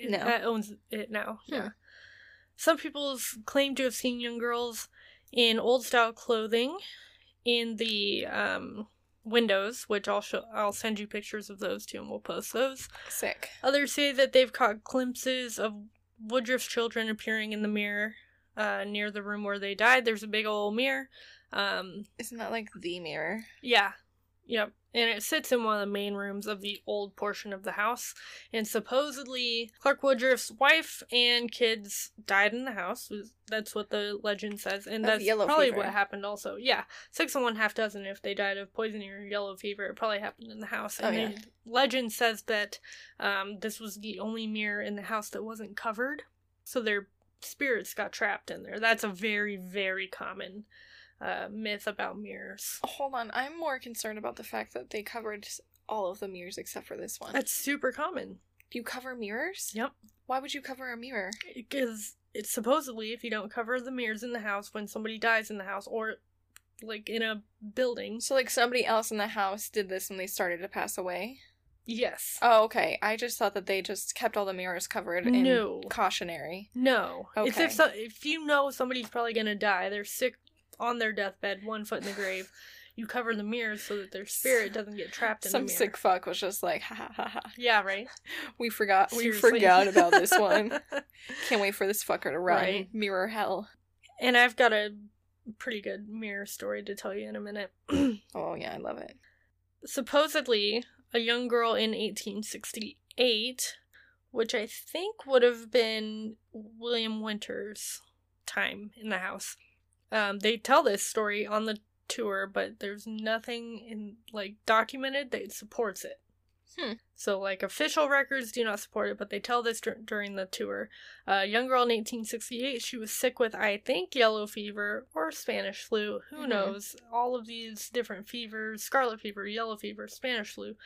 No. that owns it now. Hmm. Yeah. Some people claim to have seen young girls in old style clothing in the um, windows, which I'll show. I'll send you pictures of those too, and we'll post those. Sick. Others say that they've caught glimpses of Woodruff's children appearing in the mirror uh, near the room where they died. There's a big old mirror. Um, Isn't that like the mirror? yeah. Yep. And it sits in one of the main rooms of the old portion of the house. And supposedly, Clark Woodruff's wife and kids died in the house. That's what the legend says. And that's probably fever. what happened also. Yeah. Six and one half dozen if they died of poisoning or yellow fever. It probably happened in the house. Oh, And yeah. the legend says that um, this was the only mirror in the house that wasn't covered. So their spirits got trapped in there. That's a very, very common uh, myth about mirrors. Hold on. I'm more concerned about the fact that they covered all of the mirrors except for this one. That's super common. Do you cover mirrors? Yep. Why would you cover a mirror? Because it's supposedly if you don't cover the mirrors in the house when somebody dies in the house or like in a building. So like somebody else in the house did this when they started to pass away? Yes. Oh, okay. I just thought that they just kept all the mirrors covered in No. cautionary. No. It's Okay. if so- if you know somebody's probably gonna die, they're sick on their deathbed, one foot in the grave. You cover the mirrors so that their spirit doesn't get trapped in Some the mirror. sick fuck was just like, ha ha ha ha. Yeah, right. We forgot. We forgot about this one. Can't wait for this fucker to run Right. mirror hell. and I've got a pretty good mirror story to tell you in a minute. Oh yeah, I love it. supposedly a young girl in 1868, which I think would have been William Winter's time in the house. Um, they tell this story on the tour, but there's nothing in like documented that supports it. Hmm. So, like, official records do not support it, but they tell this dur- during the tour. A young girl in 1868, she was sick with, I think, yellow fever or Spanish flu. Who Mhm. knows? All of these different fevers scarlet fever, yellow fever, Spanish flu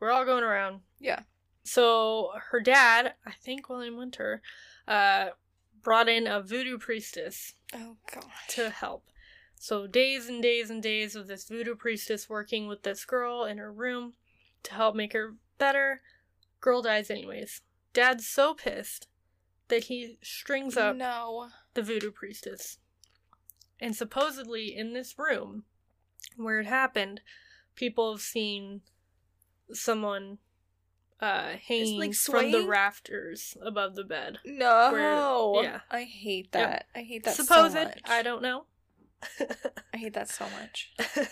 we're all going around. Yeah. So, her dad, I think William Winter, uh, brought in a voodoo priestess Oh god. to help. So days and days and days of this voodoo priestess working with this girl in her room to help make her better. Girl dies anyways. Dad's so pissed that he strings up No. the voodoo priestess. And supposedly in this room where it happened, people have seen someone uh hanging like, from the rafters above the bed. No. yeah. I hate Yep. that. I hate that Supposed, so much. I don't know. I hate that so much.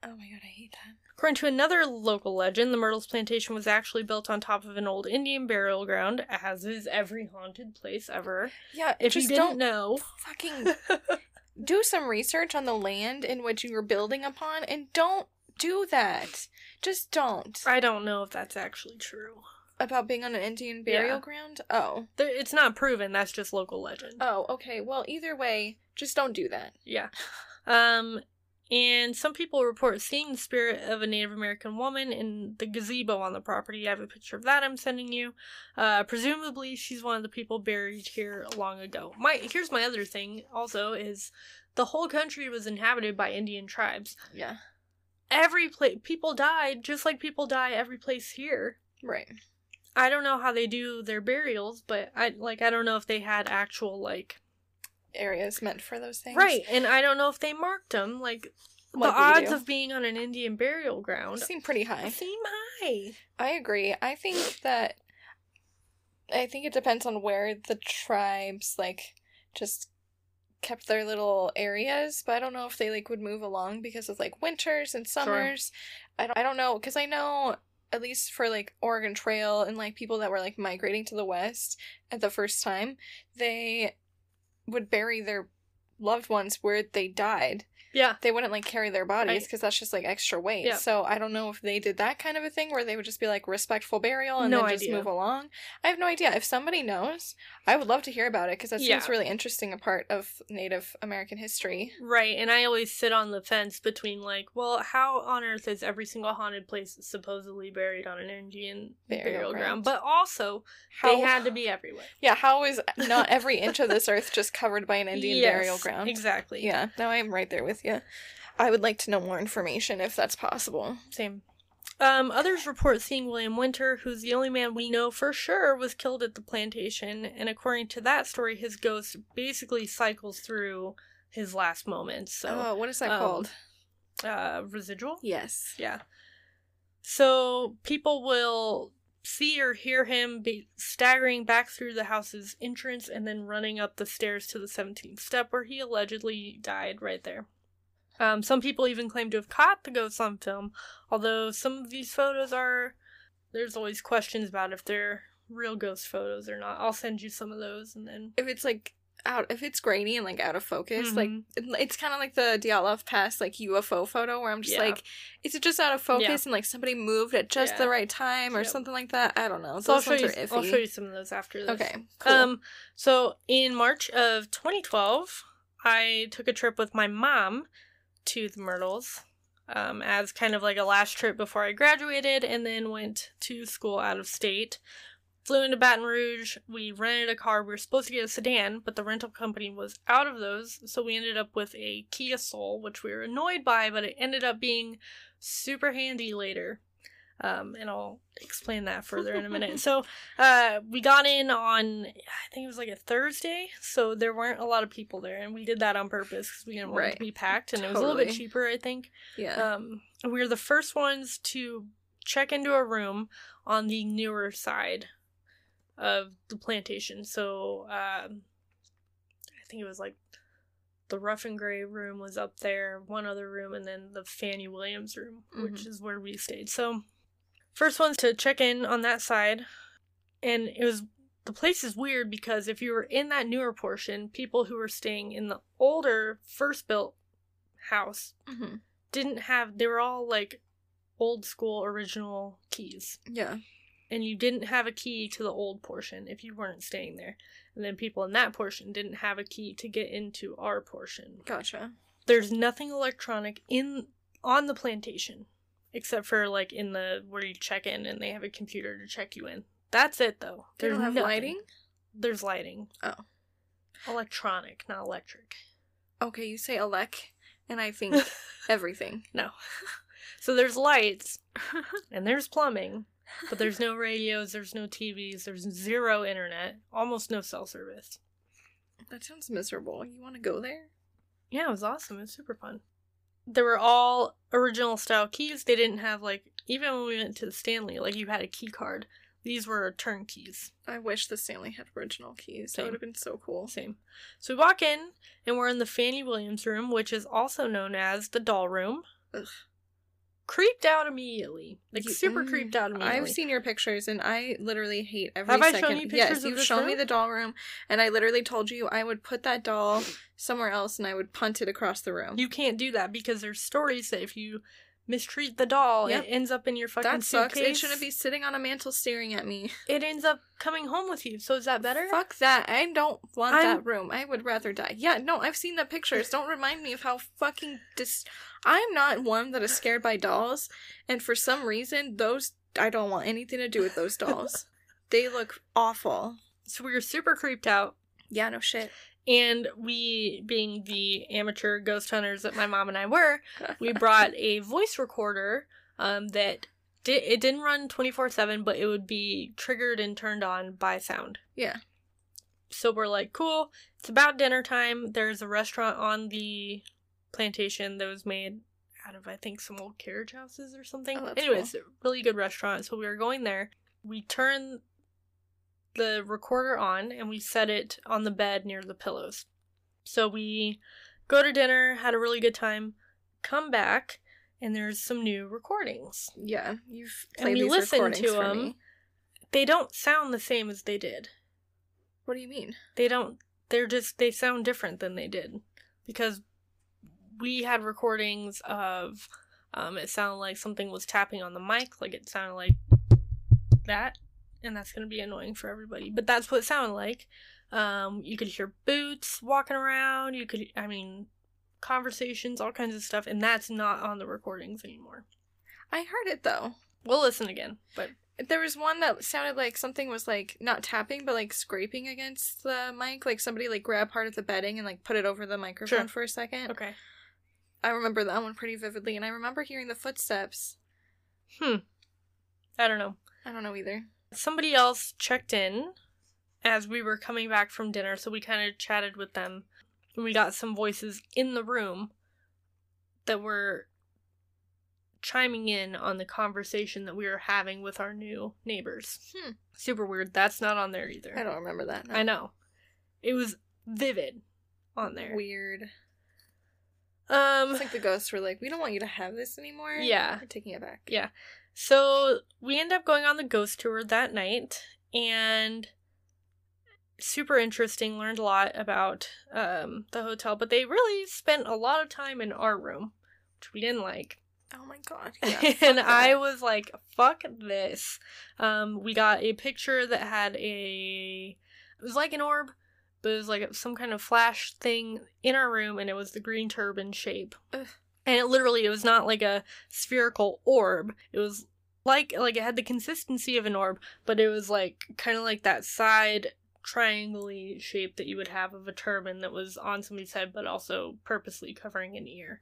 Oh my god, I hate that. According to another local legend, the Myrtles plantation was actually built on top of an old Indian burial ground, as is every haunted place ever. Yeah, If just you didn't don't know, fucking do some research on the land in which you are building upon and don't do that. Just don't. I don't know if that's actually true. About being on an Indian burial Yeah. ground? Oh. There, it's not proven. That's just local legend. Oh, okay. Well, either way, just don't do that. Yeah. Um, and some people report seeing the spirit of a Native American woman in the gazebo on the property. I have a picture of that I'm sending you. Uh, presumably she's one of the people buried here long ago. My here's my other thing also is the whole country was inhabited by Indian tribes. Yeah. Every place people died just like people die every place here. Right. I don't know how they do their burials, but I like I don't know if they had actual like Areas meant for those things. right, and I don't know if they marked them like. Like the odds do. of being on an Indian burial ground Seem pretty high. seem high. I agree. I think that I think it depends on where the tribes like just kept their little areas, but I don't know if they like would move along because of like winters and summers. I don't I don't know cuz I know at least for like Oregon Trail and like people that were like migrating to the west at the first time, they would bury their loved ones where they died Yeah, they wouldn't like carry their bodies because that's just like extra weight. Yeah. So I don't know if they did that kind of a thing where they would just be like respectful burial and No then just idea. move along. I have no idea. If somebody knows, I would love to hear about it because that Yeah. seems really interesting. A part of Native American history. right. And I always sit on the fence between like, well, how on earth is every single haunted place supposedly buried on an Indian Burial burial, ground. ground? But also, How they had to be everywhere. Yeah. How is not every inch of this earth just covered by an Indian Yes, burial ground? Exactly. Yeah. No, I am right there with you. I would like to know more information if that's possible. Same. Um, others report seeing William Winter, who's the only man we know for sure was killed at the plantation, and according to that story, his ghost basically cycles through his last moments. So, oh, what is that um, called? uh, residual? Yes. Yeah. So, people will see or hear him be staggering back through the house's entrance and then running up the stairs to the 17th step where he allegedly died right there. Um, some people even claim to have caught the ghost on film, although some of these photos are. There's always questions about if they're real ghost photos or not. I'll send you some of those and then. if it's like out if it's grainy and like out of focus like Mhm. it- it's kind of like the Dyatlov Pass like UFO photo where I'm just Yeah. like is it just out of focus Yeah. and like somebody moved at just Yeah. the right time or something like that I don't know So I'll show, you, iffy I'll show you some of those after this. okay cool Um, so in March of 2012, I took a trip with my mom to the Myrtles, um, as kind of like a last trip before I graduated, and then went to school out of state. Flew into Baton Rouge. We rented a car. We were supposed to get a sedan, but the rental company was out of those, so we ended up with a Kia Soul, which we were annoyed by, but it ended up being super handy later. Um, and I'll explain that further in a minute. So, uh, we got in on I think it was like a Thursday, so there weren't a lot of people there, and we did that on purpose because we didn't want it to be packed, and it was a little bit cheaper, I think. yeah Um, we were the first ones to check into a room on the newer side of the plantation. So, um, I think it was like the Ruffin Gray room was up there, one other room, and then the Fanny Williams room, which is where we stayed. So, first ones to check in on that side, and it was the place is weird because if you were in that newer portion, people who were staying in the older first built house Mhm. didn't have they were all like old school original keys. Yeah. And you didn't have a key to the old portion if you weren't staying there. And then people in that portion didn't have a key to get into our portion. Gotcha. There's nothing electronic in on the plantation except for like in the where you check in and they have a computer to check you in. That's it though. They don't have nothing. lighting? There's lighting. Oh. electronic not electric. Okay you say elec and I think everything. No. So there's lights and there's plumbing but there's no radios there's no tvs there's zero internet almost no cell service. That sounds miserable. You want to go there? Yeah it was awesome. It was super fun they were all original style keys. They didn't have like even when we went to the stanley like you had a key card. These were turnkeys I wish the Stanley had original keys. That would have been so cool. Same. So we walk in and we're in the fanny williams room which is also known as the doll room. Ugh. Creeped out immediately like You- super mm, creeped out immediately I've seen your pictures and I literally hate every Have I second. shown you yes, pictures of you've shown me the doll room and I literally told you I would put that doll somewhere else and I would punt it across the room. You can't do that because there's stories that if you mistreat the doll, Yep. it ends up in your fucking that sucks. It shouldn't be sitting on a mantle staring at me. It ends up coming home with you. So is that better? Fuck that. I don't want I'm- that room. I would rather die. Yeah, no, I've seen the pictures. Don't remind me of how fucking dis I'm not one that is scared by dolls, and for some reason those I don't want anything to do with those dolls. they look awful. So we were super creeped out. Yeah, no shit. And we, being the amateur ghost hunters that my mom and I were, we brought a voice recorder um, that did it didn't run 24/7 but it would be triggered and turned on by sound. Yeah. So we're like, cool. It's about dinner time. There's a restaurant on the plantation that was made out of I think some old carriage houses or something. Oh, Anyways, really good restaurant. So we were going there. We turn the recorder on and we set it on the bed near the pillows. So we go to dinner, had a really good time, come back, and there's some new recordings. Yeah, you've And played we these listened to for 'em. me. They don't sound the same as they did. What do you mean? They don't they're just they sound different than they did because we had recordings of um it sounded like something was tapping on the mic like it sounded like that and that's going to be annoying for everybody but that's what it sounded like um you could hear boots walking around you could i mean conversations all kinds of stuff and that's not on the recordings anymore I heard it though. we'll listen again but There was one that sounded like something was like not tapping, but like scraping against the mic. Like somebody like grabbed part of the bedding and like put it over the microphone Sure. for a second. okay I remember that one pretty vividly, and I remember hearing the footsteps. hmm i don't know I don't know either. Somebody else checked in as we were coming back from dinner, so we kind of chatted with them. And we got some voices in the room that were chiming in on the conversation that we were having with our new neighbors. Hmm. Super weird. That's not on there either. I don't remember that. no. I know. It was vivid on there. Weird. Um It's like the ghosts were like, "We don't want you to have this anymore." Yeah. We're taking it back. Yeah. So we end up going on the ghost tour that night and super interesting, learned a lot about um, the hotel, but they really spent a lot of time in our room, which we didn't like. Oh my god. Yeah. and I was like, fuck this. Um, we got a picture that had a. It was like an orb, but it was like some kind of flash thing in our room, and it was the green turban shape. Ugh. And it literally, it was not like a spherical orb. It was like like it had the consistency of an orb, but it was like kind of like that side triangle shape that you would have of a turban that was on somebody's head, but also purposely covering an ear.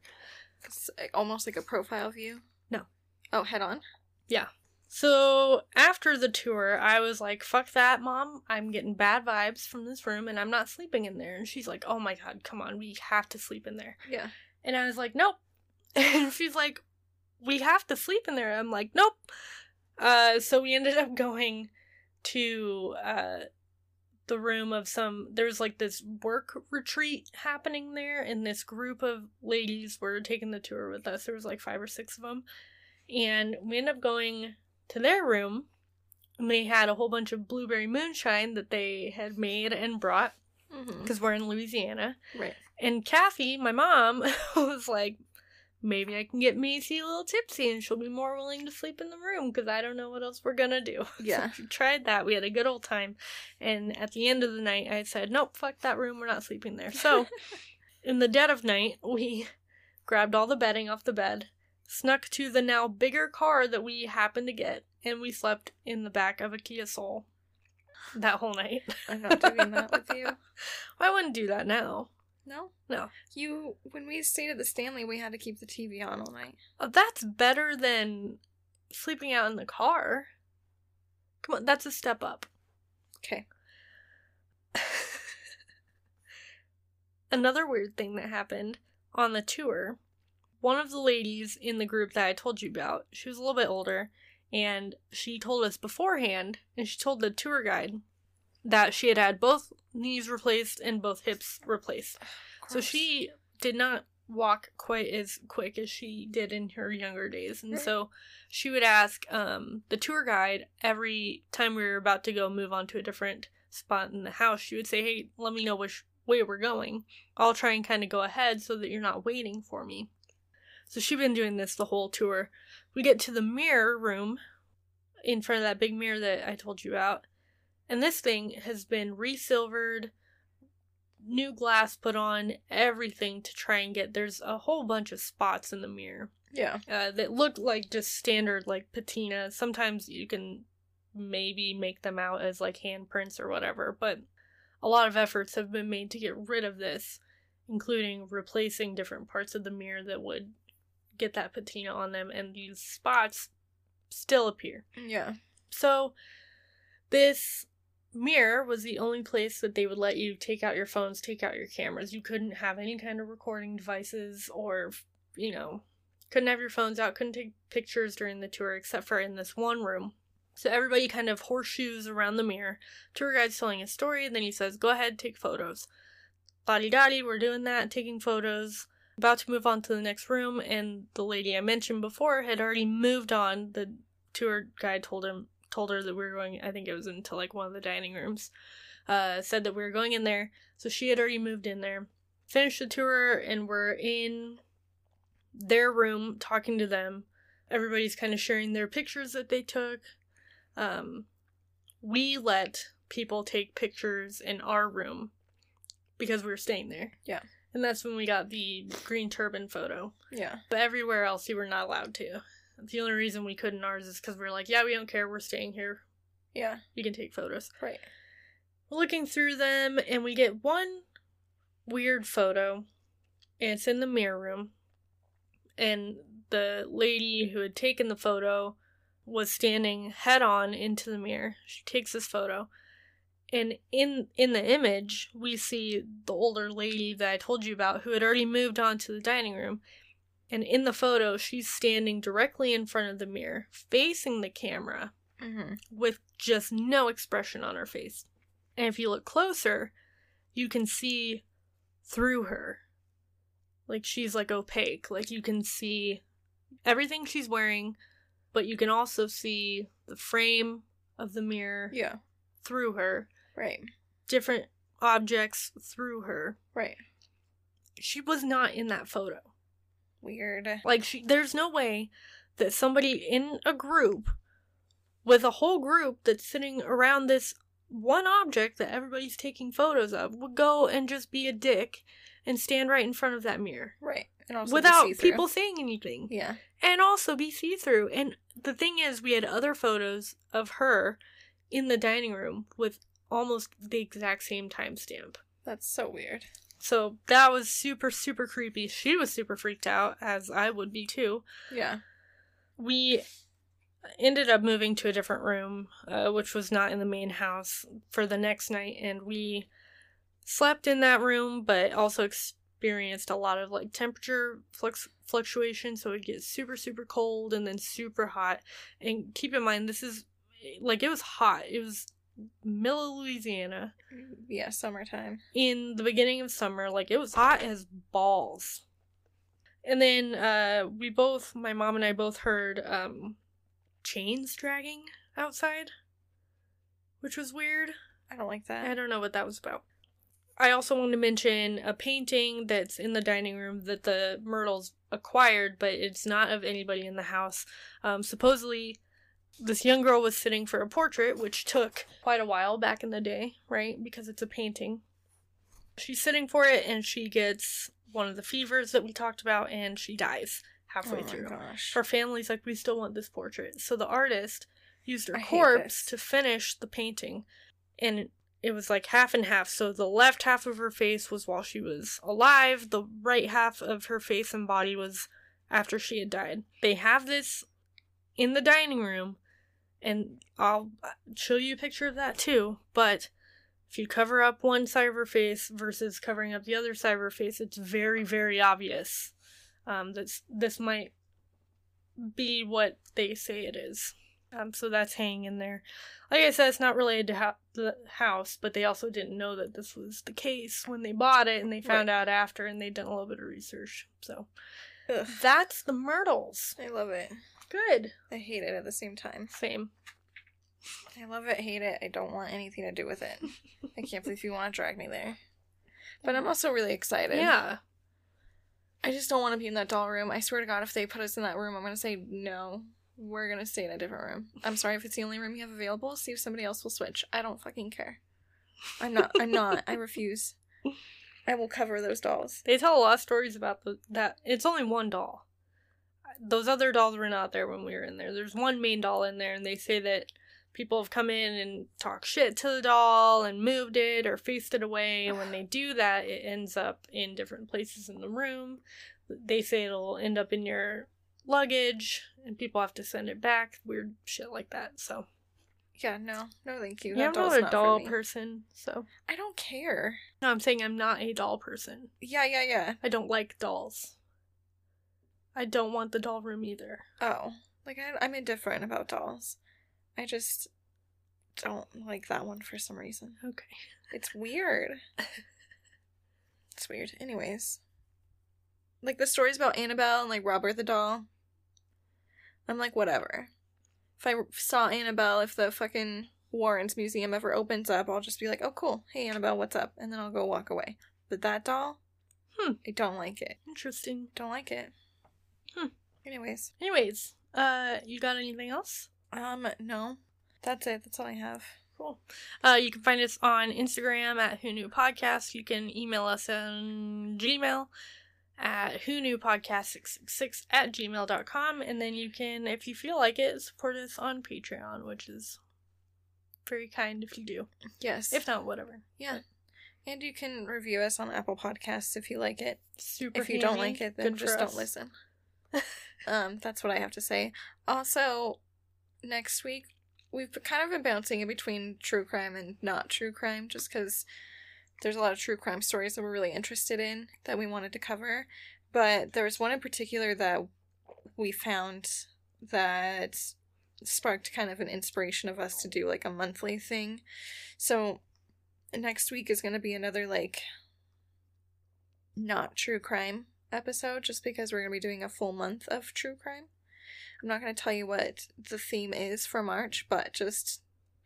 It's almost like a profile view. No. Oh, head on. Yeah. So after the tour, I was like, fuck that, mom. I'm getting bad vibes from this room and I'm not sleeping in there. And she's like, oh my god, come on, we have to sleep in there. Yeah. And I was like, nope. And she's like, we have to sleep in there. I'm like, nope. Uh, so we ended up going to uh, the room of some. There's like this work retreat happening there, and this group of ladies were taking the tour with us. There was like five or six of them, and we ended up going to their room. And they had a whole bunch of blueberry moonshine that they had made and brought Mm-hmm. because we're in Louisiana. Right. And Kathy, my mom, was like, maybe I can get Macy a little tipsy and she'll be more willing to sleep in the room because I don't know what else we're gonna do. Yeah. So she tried that. We had a good old time. And at the end of the night, I said, nope, fuck that room. We're not sleeping there. So in the dead of night, we grabbed all the bedding off the bed, snuck to the now bigger car that we happened to get, and we slept in the back of a Kia Soul that whole night. I'm not doing that with you. I wouldn't do that now. No. No. You when we stayed at the Stanley, we had to keep the TV on all night. Oh, that's better than sleeping out in the car. Come on, that's a step up. Okay. Another weird thing that happened on the tour, one of the ladies in the group that I told you about, she was a little bit older, and she told us beforehand, and she told the tour guide that she had had both knees replaced and both hips replaced. So she did not walk quite as quick as she did in her younger days. And so she would ask um, the tour guide every time we were about to go move on to a different spot in the house, she would say, Hey, let me know which way we're going. I'll try and kind of go ahead so that you're not waiting for me. So she'd been doing this the whole tour. We get to the mirror room in front of that big mirror that I told you about. And this thing has been resilvered, new glass put on, everything to try and get. There's a whole bunch of spots in the mirror Yeah. uh, that look like just standard, like patina. Sometimes you can maybe make them out as like handprints or whatever, but a lot of efforts have been made to get rid of this, including replacing different parts of the mirror that would get that patina on them, and these spots still appear. Yeah. So, this mirror was the only place that they would let you take out your phones, take out your cameras. You couldn't have any kind of recording devices or, you know, couldn't have your phones out, couldn't take pictures during the tour except for in this one room. So everybody kind of horseshoes around the mirror. Tour guide's telling a story, and then he says, Go ahead, take photos. Lottie Dottie, we're doing that, taking photos. About to move on to the next room, and the lady I mentioned before had already moved on. The tour guide told him told her that we were going I think it was into like one of the dining rooms. Uh said that we were going in there. So she had already moved in there. Finished the tour and we're in their room talking to them. Everybody's kind of sharing their pictures that they took. Um, we let people take pictures in our room because we were staying there. Yeah. And that's when we got the green turban photo. Yeah. But everywhere else, you were not allowed to. The only reason we couldn't ours is because we are like, yeah, we don't care. We're staying here. Yeah. You can take photos. Right. We're looking through them, and we get one weird photo. And it's in the mirror room. And the lady who had taken the photo was standing head on into the mirror. She takes this photo. And in in the image, we see the older lady that I told you about who had already moved on to the dining room. And in the photo, she's standing directly in front of the mirror, facing the camera, Mm-hmm. with just no expression on her face. And if you look closer, you can see through her. Like she's like opaque. Like you can see everything she's wearing, but you can also see the frame of the mirror Yeah. through her, Right. different objects through her. Right. She was not in that photo. Weird. Like she there's no way that somebody in a group with a whole group that's sitting around this one object that everybody's taking photos of would go and just be a dick and stand right in front of that mirror Right. And also without people saying anything Yeah. and also be see-through and the thing is we had other photos of her in the dining room with almost the exact same timestamp That's so weird. So that was super super creepy she was super freaked out as i would be too Yeah. we ended up moving to a different room, uh, which was not in the main house, for the next night, and we slept in that room, but also experienced a lot of like temperature flux fluctuation. So it gets super super cold and then super hot. And keep in mind, this is like it was hot. It was middle Louisiana Yeah. Summertime. in the beginning of summer like it was hot as balls and then uh we both my mom and i both heard um chains dragging outside which was weird I don't like that. i don't know what that was about i also want to mention a painting that's in the dining room that the myrtles acquired but it's not of anybody in the house um supposedly this young girl was sitting for a portrait which took quite a while back in the day right? Because it's a painting. She's sitting for it and she gets one of the fevers that we talked about and she dies halfway oh my through. gosh. her family's like we still want this portrait. So the artist used her I corpse to finish the painting and it was like half and half. So the left half of her face was while she was alive. The right half of her face and body was after she had died. They have this in the dining room and i'll show you a picture of that too but if you cover up one side of her face versus covering up the other side of her face it's very very obvious um, this this might be what they say it is. Um, so that's hanging in there. Like I said, it's not related to ho- the house, but they also didn't know that this was the case when they bought it, and they found out after, and they'd done a little bit of research. So Ugh. that's the Myrtles. I love it. Good. I hate it at the same time. Same. I love it, hate it. I don't want anything to do with it. I can't believe you want to drag me there. But I'm also really excited. Yeah. I just don't want to be in that doll room. I swear to God, if they put us in that room, I'm going to say no. We're going to stay in a different room. I'm sorry if it's the only room you have available. See if somebody else will switch. I don't fucking care. I'm not. I'm not. I refuse. I will cover those dolls. They tell a lot of stories about the, that. It's only one doll. Those other dolls were not there when we were in there. There's one main doll in there, and they say that people have come in and talked shit to the doll and moved it or faced it away. And when they do that, it ends up in different places in the room. They say it'll end up in your luggage and people have to send it back. Weird shit like that. So, Yeah, no, no, thank you. yeah, I'm not a doll person. So, I don't care. no, I'm saying I'm not a doll person. Yeah, yeah, yeah. I don't like dolls. I don't want the doll room either. Oh, like I, I'm indifferent about dolls. I just don't like that one for some reason. Okay. It's weird. it's weird. Anyways, like the stories about Annabelle and like Robert the doll. I'm like, whatever. If I saw Annabelle, if the fucking Warren's Museum ever opens up, I'll just be like, oh, cool. Hey, Annabelle, what's up? And then I'll go walk away. But that doll, Hmm. I don't like it. Interesting. Don't like it. Hmm. Anyways, Anyways, uh, you got anything else? um, no. That's it. That's all I have. Cool. Uh, you can find us on Instagram at Who Knew Podcast. You can email us on Gmail at Who Knew Podcast 666 at gmail.com. And then you can, if you feel like it, support us on Patreon, which is very kind if you do. Yes. If not, whatever. yeah. And you can review us on Apple Podcasts if you like it. Super if you don't like it, then just don't listen. um, that's what I have to say. Also, next week we've kind of been bouncing in between true crime and not true crime, just because there's a lot of true crime stories that we're really interested in that we wanted to cover. But there was one in particular that we found that sparked kind of an inspiration of us to do like a monthly thing. So next week is going to be another like not true crime episode just because we're going to be doing a full month of true crime. I'm not going to tell you what the theme is for March, but just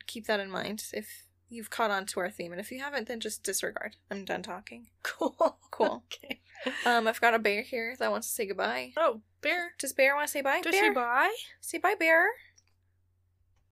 keep that in mind if you've caught on to our theme. And if you haven't, then just disregard. I'm done talking. Cool. Cool. Okay. Um, I've got a bear here that wants to say goodbye. Oh, Bear. Does Bear want to say bye? Does bear? she buy? Say bye, Bear.